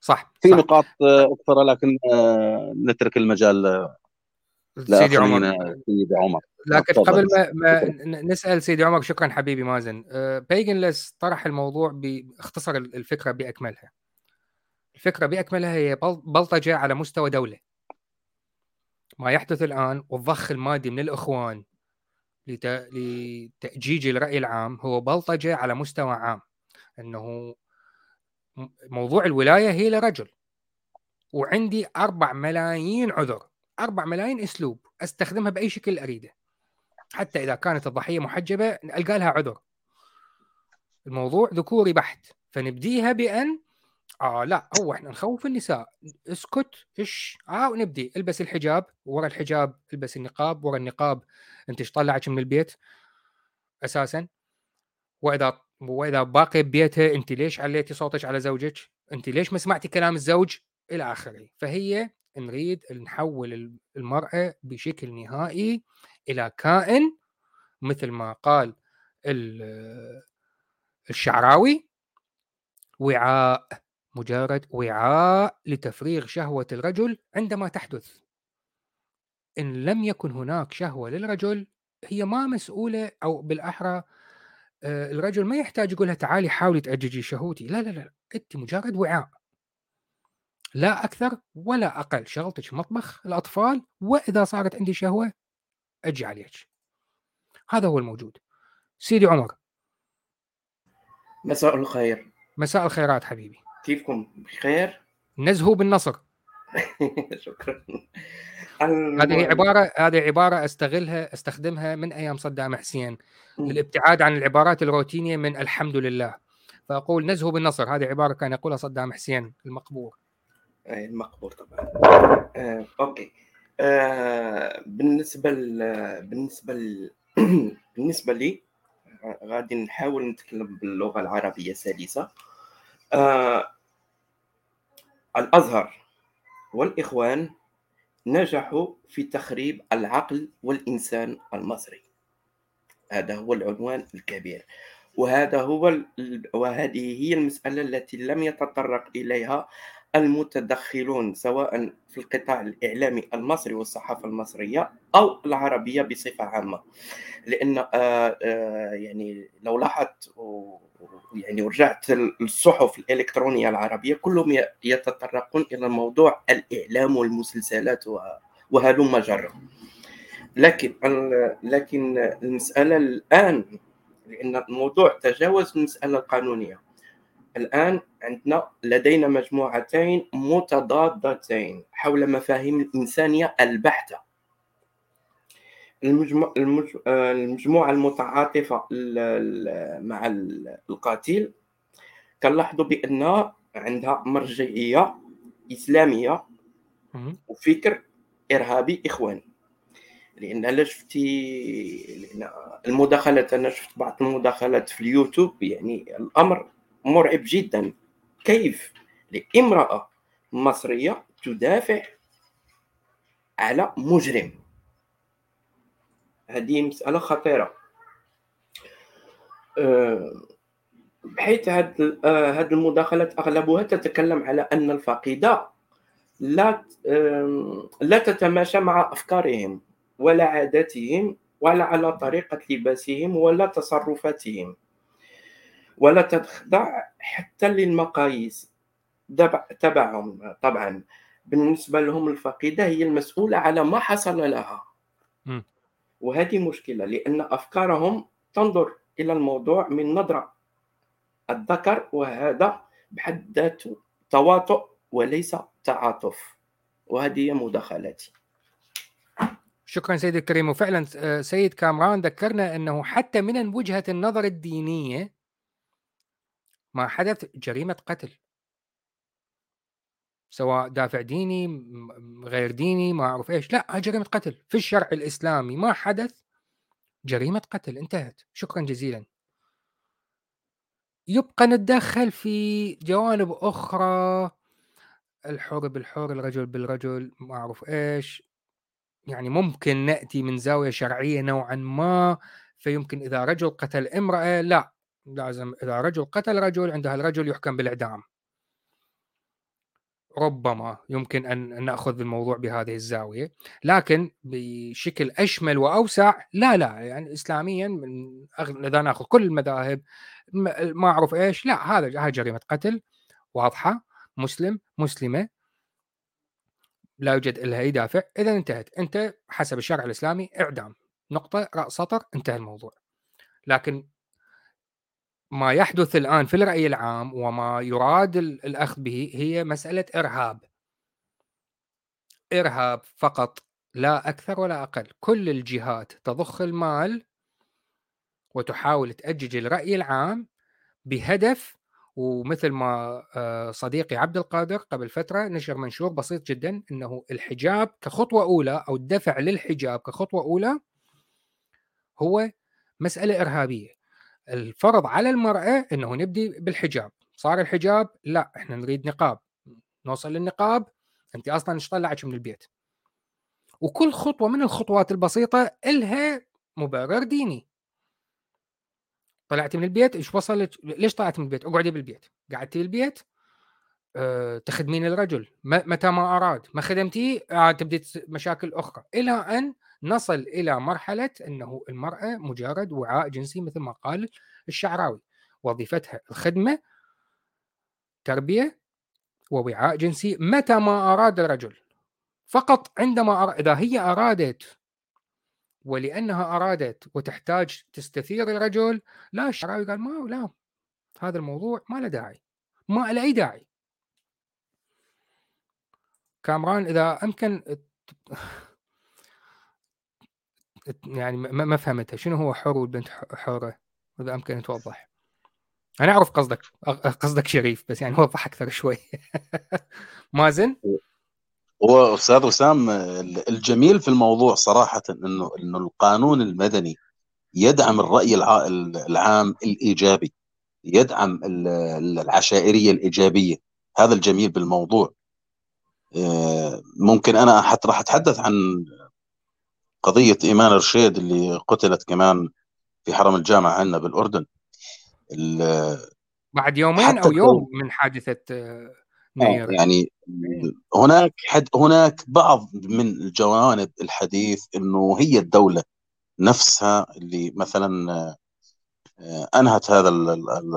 صح في صح. نقاط أخرى لكن آه، نترك المجال سيدي عمر. سيدي عمر. لكن قبل ما, ما نسأل سيدي عمر شكرا حبيبي مازن. بيجنلس آه، طرح الموضوع باختصر الفكرة بأكملها. الفكرة بأكملها هي بلطجة على مستوى دولة. ما يحدث الآن والضخ المادي من الإخوان لتأجيج الرأي العام هو بلطجة على مستوى عام. أنه موضوع الولاية هي لرجل. وعندي أربع ملايين عذر. أربع ملايين أسلوب أستخدمها بأي شكل أريده. حتى إذا كانت الضحية محجبة ألقى لها عذر. الموضوع ذكوري بحت. فنبديها بأن آه لا هو إحنا نخوف النساء. اسكت إيش آه ونبدي. البس الحجاب ورا الحجاب البس النقاب ورا النقاب أنت إيش طلعك من البيت؟ أساسا. وإذا وإذا باقي ببيتها أنت ليش عليتي صوتك على زوجك؟ أنت ليش ما سمعتي كلام الزوج؟ إلى آخره. فهي نريد نحول المرأة بشكل نهائي إلى كائن مثل ما قال الشعراوي وعاء. مجرد وعاء لتفريغ شهوة الرجل عندما تحدث. إن لم يكن هناك شهوة للرجل هي ما مسؤولة أو بالأحرى آه، الرجل ما يحتاج يقول لها تعالي حاولي تأججي شهوتي. لا لا لا أنت مجرد وعاء. لا أكثر ولا أقل. شغلتك مطبخ الأطفال وإذا صارت عندي شهوة أجي عليك. هذا هو الموجود. سيدي عمر. مساء الخير. مساء الخيرات حبيبي. كيفكم؟ بخير؟ نزهوا بالنصر. شكرا. هذه عباره هذه عبارة استغلها أستخدمها من أيام صدام حسين. للابتعاد عن العبارات الروتينية من الحمد لله. فأقول نزهوا بالنصر. هذه عبارة كان يقولها صدام حسين المقبور. أي المقبور طبعا. آه، أوكي. آه، بالنسبة ل... بالنسبة ل... بالنسبة لي غادي نحاول نتكلم باللغة العربية سلسه آه الأزهر والإخوان نجحوا في تخريب العقل والإنسان المصري. هذا هو العنوان الكبير. وهذا هو وهذه هي المسألة التي لم يتطرق إليها المتدخلون سواء في القطاع الإعلامي المصري والصحافة المصرية أو العربية بصفة عامة. لأن آه، آه، يعني لو لاحظت يعني ورجعت للصحف الإلكترونية العربية كلهم يتطرقون إلى موضوع الإعلام والمسلسلات وهلم جرا لكن لكن المسألة الآن لأن الموضوع تجاوز المسألة القانونية. الآن عندنا لدينا مجموعتين متضادتين حول مفاهيم الإنسانية البحتة. المجموعة المتعاطفة مع القاتل كنلاحظوا بأن عندها مرجعية إسلامية وفكر إرهابي إخواني. لأن أنا شفتي لأن المداخلات أنا شفت بعض المداخلات في اليوتيوب يعني الأمر مرعب جدا. كيف لامرأة مصرية تدافع على مجرم؟ هذه مسألة خطيرة. أه حيث هذه هذه المداخلات أغلبها تتكلم على أن الفقيدة لا لا تتماشى مع أفكارهم ولا عاداتهم ولا على طريقة لباسهم ولا تصرفاتهم. ولا تخضع حتى للمقاييس. تبعهم طبعا. بالنسبة لهم الفقيدة هي المسؤولة على ما حصل لها. وهذه مشكلة لأن أفكارهم تنظر إلى الموضوع من نظرة الذكر وهذا بحد ذاته تواطؤ وليس تعاطف. وهذه هي مداخلاتي. شكرا سيدي الكريم. وفعلا آه، سيد كامران ذكرنا أنه حتى من وجهة النظر الدينية ما حدث جريمة قتل. سواء دافع ديني غير ديني ما أعرف إيش لا جريمة قتل. في الشرع الإسلامي ما حدث جريمة قتل انتهت. شكرا جزيلا. يبقى نتدخل في جوانب أخرى. الحر بالحر الرجل بالرجل ما أعرف إيش. يعني ممكن نأتي من زاوية شرعية نوعا ما فيمكن إذا رجل قتل امرأة لا. لازم إذا رجل قتل رجل عند الرجل يحكم بالإعدام. ربما يمكن أن نأخذ الموضوع بهذه الزاوية. لكن بشكل أشمل وأوسع لا لا يعني اسلاميا من إذا نأخذ كل المذاهب ما أعرف إيش لا هذا هذا جريمة قتل واضحة مسلم مسلمة. لا يوجد لها أي دافع. إذا انتهت. أنت حسب الشرع الإسلامي إعدام. نقطة رأس سطر انتهى الموضوع. لكن ما يحدث الآن في الرأي العام وما يراد الأخذ به هي مسألة إرهاب. إرهاب فقط لا أكثر ولا أقل. كل الجهات تضخ المال وتحاول تأجج الرأي العام بهدف ومثل ما آه، صديقي عبد القادر قبل فترة نشر منشور بسيط جدا أنه الحجاب كخطوة أولى أو الدفع للحجاب كخطوة أولى هو مسألة إرهابية. الفرض على المرأة أنه نبدي بالحجاب. صار الحجاب لا إحنا نريد نقاب. نوصل للنقاب أنت أصلا إيش طلعك من البيت؟ وكل خطوة من الخطوات البسيطة إلها مبرر ديني. طلعتي من البيت إيش وصلت؟ ليش طلعت من البيت؟ اقعدي بالبيت. قعدتي بالبيت أه تخدمين الرجل. متى ما أراد. ما خدمتيه آه تبدي مشاكل أخرى. إلى أن نصل إلى مرحلة أنه المرأة مجرد وعاء جنسي مثل ما قال الشعراوي. وظيفتها الخدمة تربية ووعاء جنسي متى ما أراد الرجل. فقط عندما أراد إذا هي أرادت ولأنها أرادت وتحتاج تستثير الرجل لا الشعراوي قال ما لا هذا الموضوع ما له داعي ما له أي داعي. كامران إذا أمكن يعني ما فهمتها. شنو هو حر والبنت حورة؟ اذا أمكن ان توضح. أنا أعرف قصدك قصدك شريف بس يعني وضح أكثر شوي. مازن؟ هو أستاذ وسام الجميل في الموضوع صراحة انه إنه القانون المدني يدعم الرأي العام الإيجابي يدعم العشائرية الإيجابية. هذا الجميل بالموضوع. آه، ممكن أنا حتى راح أتحدث عن قضية إيمان رشيد اللي قتلت كمان في حرم الجامعة عندنا بالأردن. بعد يومين أو يوم من حادثة آه، نير. يعني هناك حد هناك بعض من الجوانب الحديث إنه هي الدولة نفسها اللي مثلا آه، أنهت هذا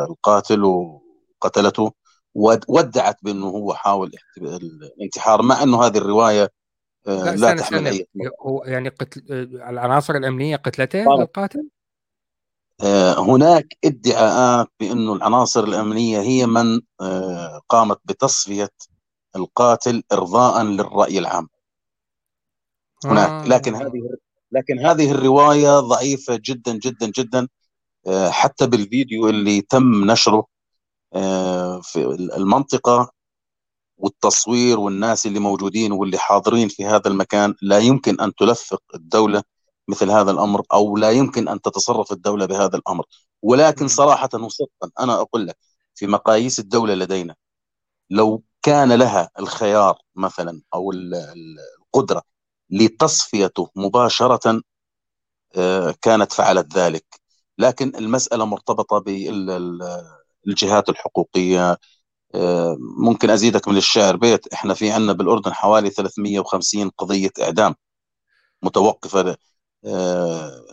القاتل وقتلته ودعت بأنه هو حاول الانتحار مع إنه هذه الرواية آه، لا تحمل أي هو يعني قتل العناصر الأمنية قتلته القاتل؟ آه، هناك ادعاءات بانه العناصر الأمنية هي من آه، قامت بتصفية القاتل ارضاء للرأي العام. هناك. لكن هذه لكن هذه الرواية ضعيفة جدا جدا جدا. حتى بالفيديو اللي تم نشره في المنطقة والتصوير والناس اللي موجودين واللي حاضرين في هذا المكان لا يمكن أن تلفق الدولة مثل هذا الأمر أو لا يمكن أن تتصرف الدولة بهذا الأمر. ولكن صراحة وصدقا أنا أقول لك في مقاييس الدولة لدينا لو كان لها الخيار مثلا أو القدرة لتصفيته مباشرة آه، كانت فعلت ذلك. لكن المسألة مرتبطة الجهات الحقوقية ممكن أزيدك من الشعر. بيت إحنا في عندنا بالأردن حوالي 350 قضية إعدام متوقفة. آه،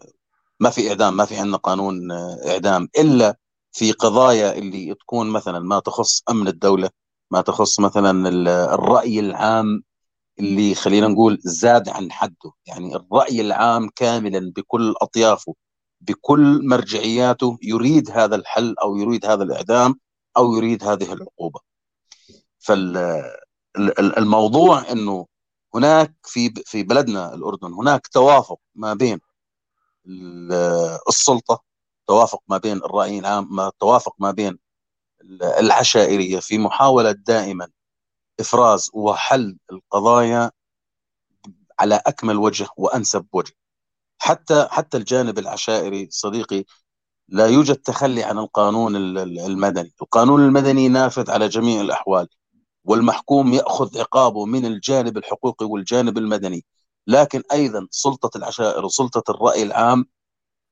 ما في إعدام ما في عندنا قانون إعدام. إلا في قضايا اللي تكون مثلا ما تخص أمن الدولة ما تخص مثلا الرأي العام اللي خلينا نقول زاد عن حده. يعني الرأي العام كاملا بكل أطيافه بكل مرجعياته يريد هذا الحل أو يريد هذا الإعدام. أو يريد هذه العقوبة. فالموضوع أنه هناك في في بلدنا الأردن هناك توافق ما بين السلطة توافق ما بين الرأي العام توافق ما بين العشائرية في محاولة دائما إفراز وحل القضايا على أكمل وجه وأنسب وجه. حتى حتى الجانب العشائري صديقي لا يوجد تخلي عن القانون المدني. القانون المدني نافذ على جميع الأحوال والمحكوم يأخذ عقابه من الجانب الحقوقي والجانب المدني. لكن أيضا سلطة العشائر وسلطة الرأي العام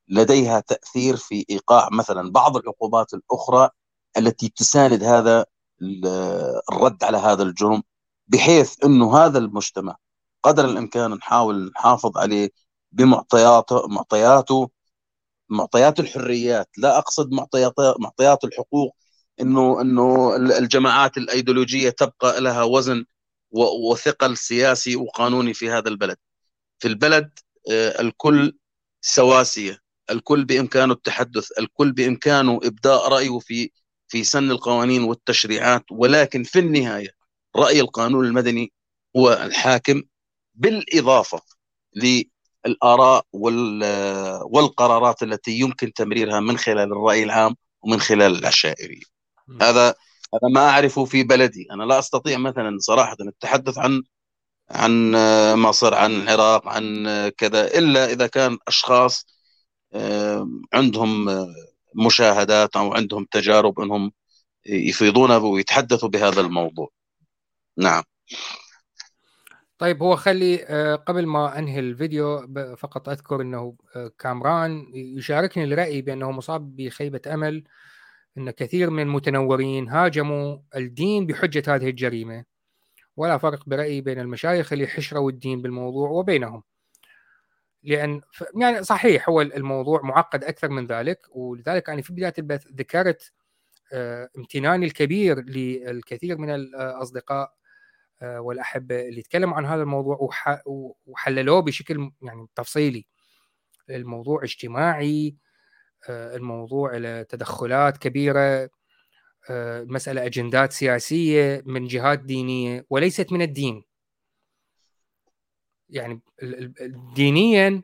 لديها تأثير في إيقاع مثلا بعض العقوبات الأخرى التي تساند هذا الرد على هذا الجرم بحيث إنه هذا المجتمع قدر الإمكان نحاول نحافظ عليه بمعطياته معطياته معطيات الحريات لا أقصد معطيات معطيات الحقوق انه إنه الجماعات الأيديولوجية تبقى لها وزن وثقل سياسي وقانوني في هذا البلد. في البلد آه، الكل سواسية الكل بإمكانه التحدث الكل بإمكانه إبداء رأيه في في سن القوانين والتشريعات ولكن في النهاية رأي القانون المدني هو الحاكم بالإضافة للاراء والقرارات التي يمكن تمريرها من خلال الرأي العام ومن خلال العشائرية. هذا هذا ما أعرفه في بلدي. أنا لا أستطيع مثلا صراحة التحدث عن عن مصر عن العراق عن كذا إلا إذا كان أشخاص عندهم مشاهدات أو عندهم تجارب إنهم يفيضون ويتحدثوا بهذا الموضوع. نعم. طيب هو خلي آه، قبل ما أنهي الفيديو فقط أذكر إنه آه، كامران يشاركني الرأي بأنه مصاب بخيبة أمل إن كثير من المتنورين هاجموا الدين بحجة هذه الجريمة. ولا فرق برأيي بين المشايخ اللي حشروا الدين بالموضوع وبينهم. لأن يعني صحيح هو الموضوع معقد أكثر من ذلك. ولذلك أنا في بداية البث ذكرت آه، امتناني الكبير للكثير من الاصدقاء والاحبه اللي تكلموا عن هذا الموضوع وحللوه بشكل يعني تفصيلي. الموضوع اجتماعي آه، الموضوع له تدخلات كبيرة مسألة أجندات سياسية من جهات دينية وليست من الدين. يعني دينيا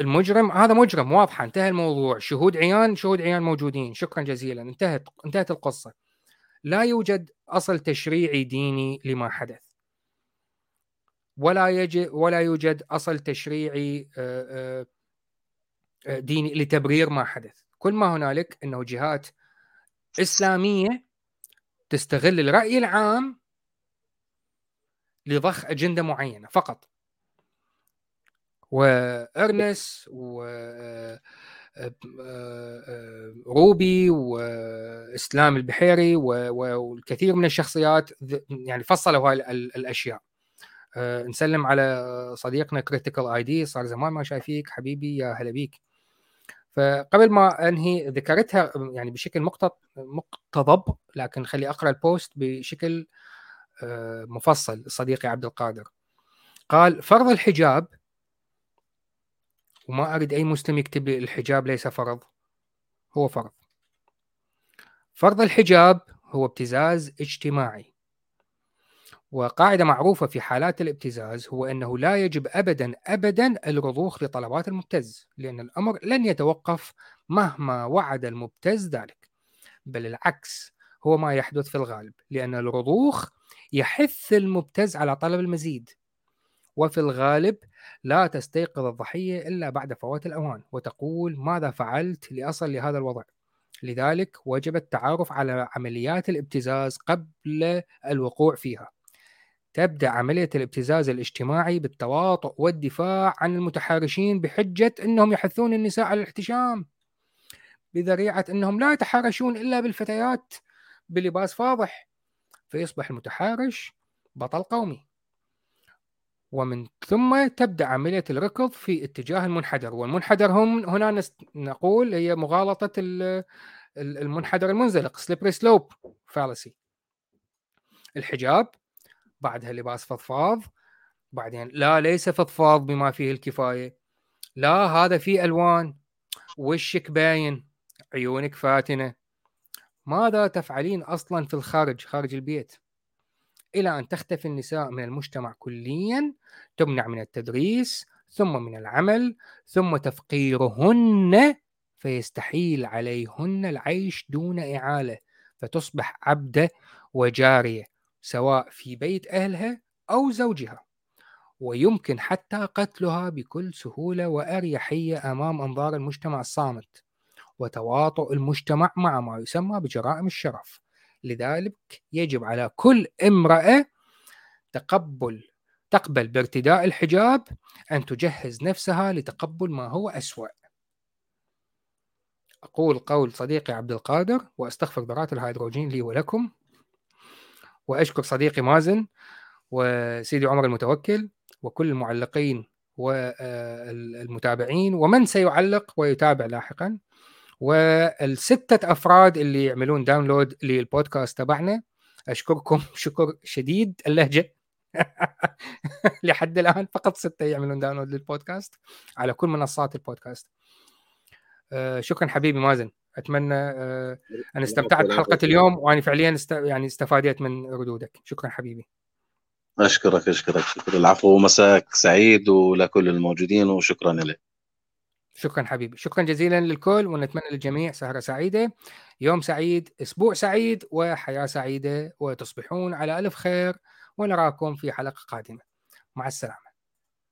المجرم هذا مجرم واضحة انتهى الموضوع. شهود عيان شهود عيان موجودين. شكرا جزيلا انتهت انتهت القصة. لا يوجد أصل تشريعي ديني لما حدث. ولا يجد ولا يوجد أصل تشريعي آه، آه، ديني لتبرير ما حدث. كل ما هنالك إنه جهات إسلامية تستغل الرأي العام لضخ أجندة معينة فقط. وإرنس و آه، آه، آه، روبي وإسلام البحيري والكثير من الشخصيات يعني فصلوا هاي الأشياء. نسلم على صديقنا Critical ID صار زمان ما شايفيك حبيبي يا هلا بيك. فقبل ما أنهي ذكرتها يعني بشكل مقتضب لكن خلي أقرأ البوست بشكل مفصل صديقي عبد القادر. قال فرض الحجاب وما أريد أي مسلم يكتب لي الحجاب ليس فرض هو فرض. فرض الحجاب هو ابتزاز اجتماعي. وقاعدة معروفة في حالات الابتزاز هو أنه لا يجب أبدا أبدا الرضوخ لطلبات المبتز لأن الأمر لن يتوقف مهما وعد المبتز ذلك بل العكس هو ما يحدث في الغالب لأن الرضوخ يحث المبتز على طلب المزيد وفي الغالب لا تستيقظ الضحية إلا بعد فوات الأوان وتقول ماذا فعلت لأصل لهذا الوضع؟ لذلك وجب التعرف على عمليات الابتزاز قبل الوقوع فيها. تبدأ عملية الابتزاز الاجتماعي بالتواطؤ والدفاع عن المتحارشين بحجة أنهم يحثون النساء على الاحتشام. بذريعة أنهم لا يتحارشون إلا بالفتيات بلباس فاضح فيصبح المتحارش بطل قومي. ومن ثم تبدأ عملية الركض في اتجاه المنحدر والمنحدر هم هنا نقول هي مغالطة المنحدر المنزلق slippery slope fallacy الحجاب بعدها لباس فضفاض. بعدين لا ليس فضفاض بما فيه الكفاية. لا هذا فيه ألوان. وشك باين. عيونك فاتنة. ماذا تفعلين أصلا في الخارج خارج البيت؟ إلى أن تختفي النساء من المجتمع كليا تمنع من التدريس ثم من العمل ثم تفقيرهن فيستحيل عليهن العيش دون إعالة فتصبح عبدة وجارية. سواء في بيت أهلها أو زوجها ويمكن حتى قتلها بكل سهولة وأريحية أمام أنظار المجتمع الصامت وتواطؤ المجتمع مع ما يسمى بجرائم الشرف. لذلك يجب على كل امرأة تقبل تقبل بارتداء الحجاب أن تجهز نفسها لتقبل ما هو أسوأ. أقول قول صديقي عبد القادر وأستغفر ذرات الهيدروجين لي ولكم. وأشكر صديقي مازن وسيدي عمر المتوكل وكل المعلقين والمتابعين ومن سيعلق ويتابع لاحقا. والستة أفراد اللي يعملون download للبودكاست تبعنا أشكركم شكر شديد اللهجة. لحد الآن فقط ستة يعملون download للبودكاست على كل منصات البودكاست. آه شكرا حبيبي مازن. أتمنى آه ان استمتعت بحلقة اليوم وأنا فعليا است... يعني استفادت من ردودك. شكرا حبيبي. أشكرك أشكرك. شكرا. العفو ومساك سعيد ولكل الموجودين وشكرا لك شكرا حبيبي. شكرا جزيلا للكل ونتمنى للجميع سهرة سعيدة يوم سعيد أسبوع سعيد وحياة سعيدة وتصبحون على ألف خير ونراكم في حلقة قادمة. مع السلامة.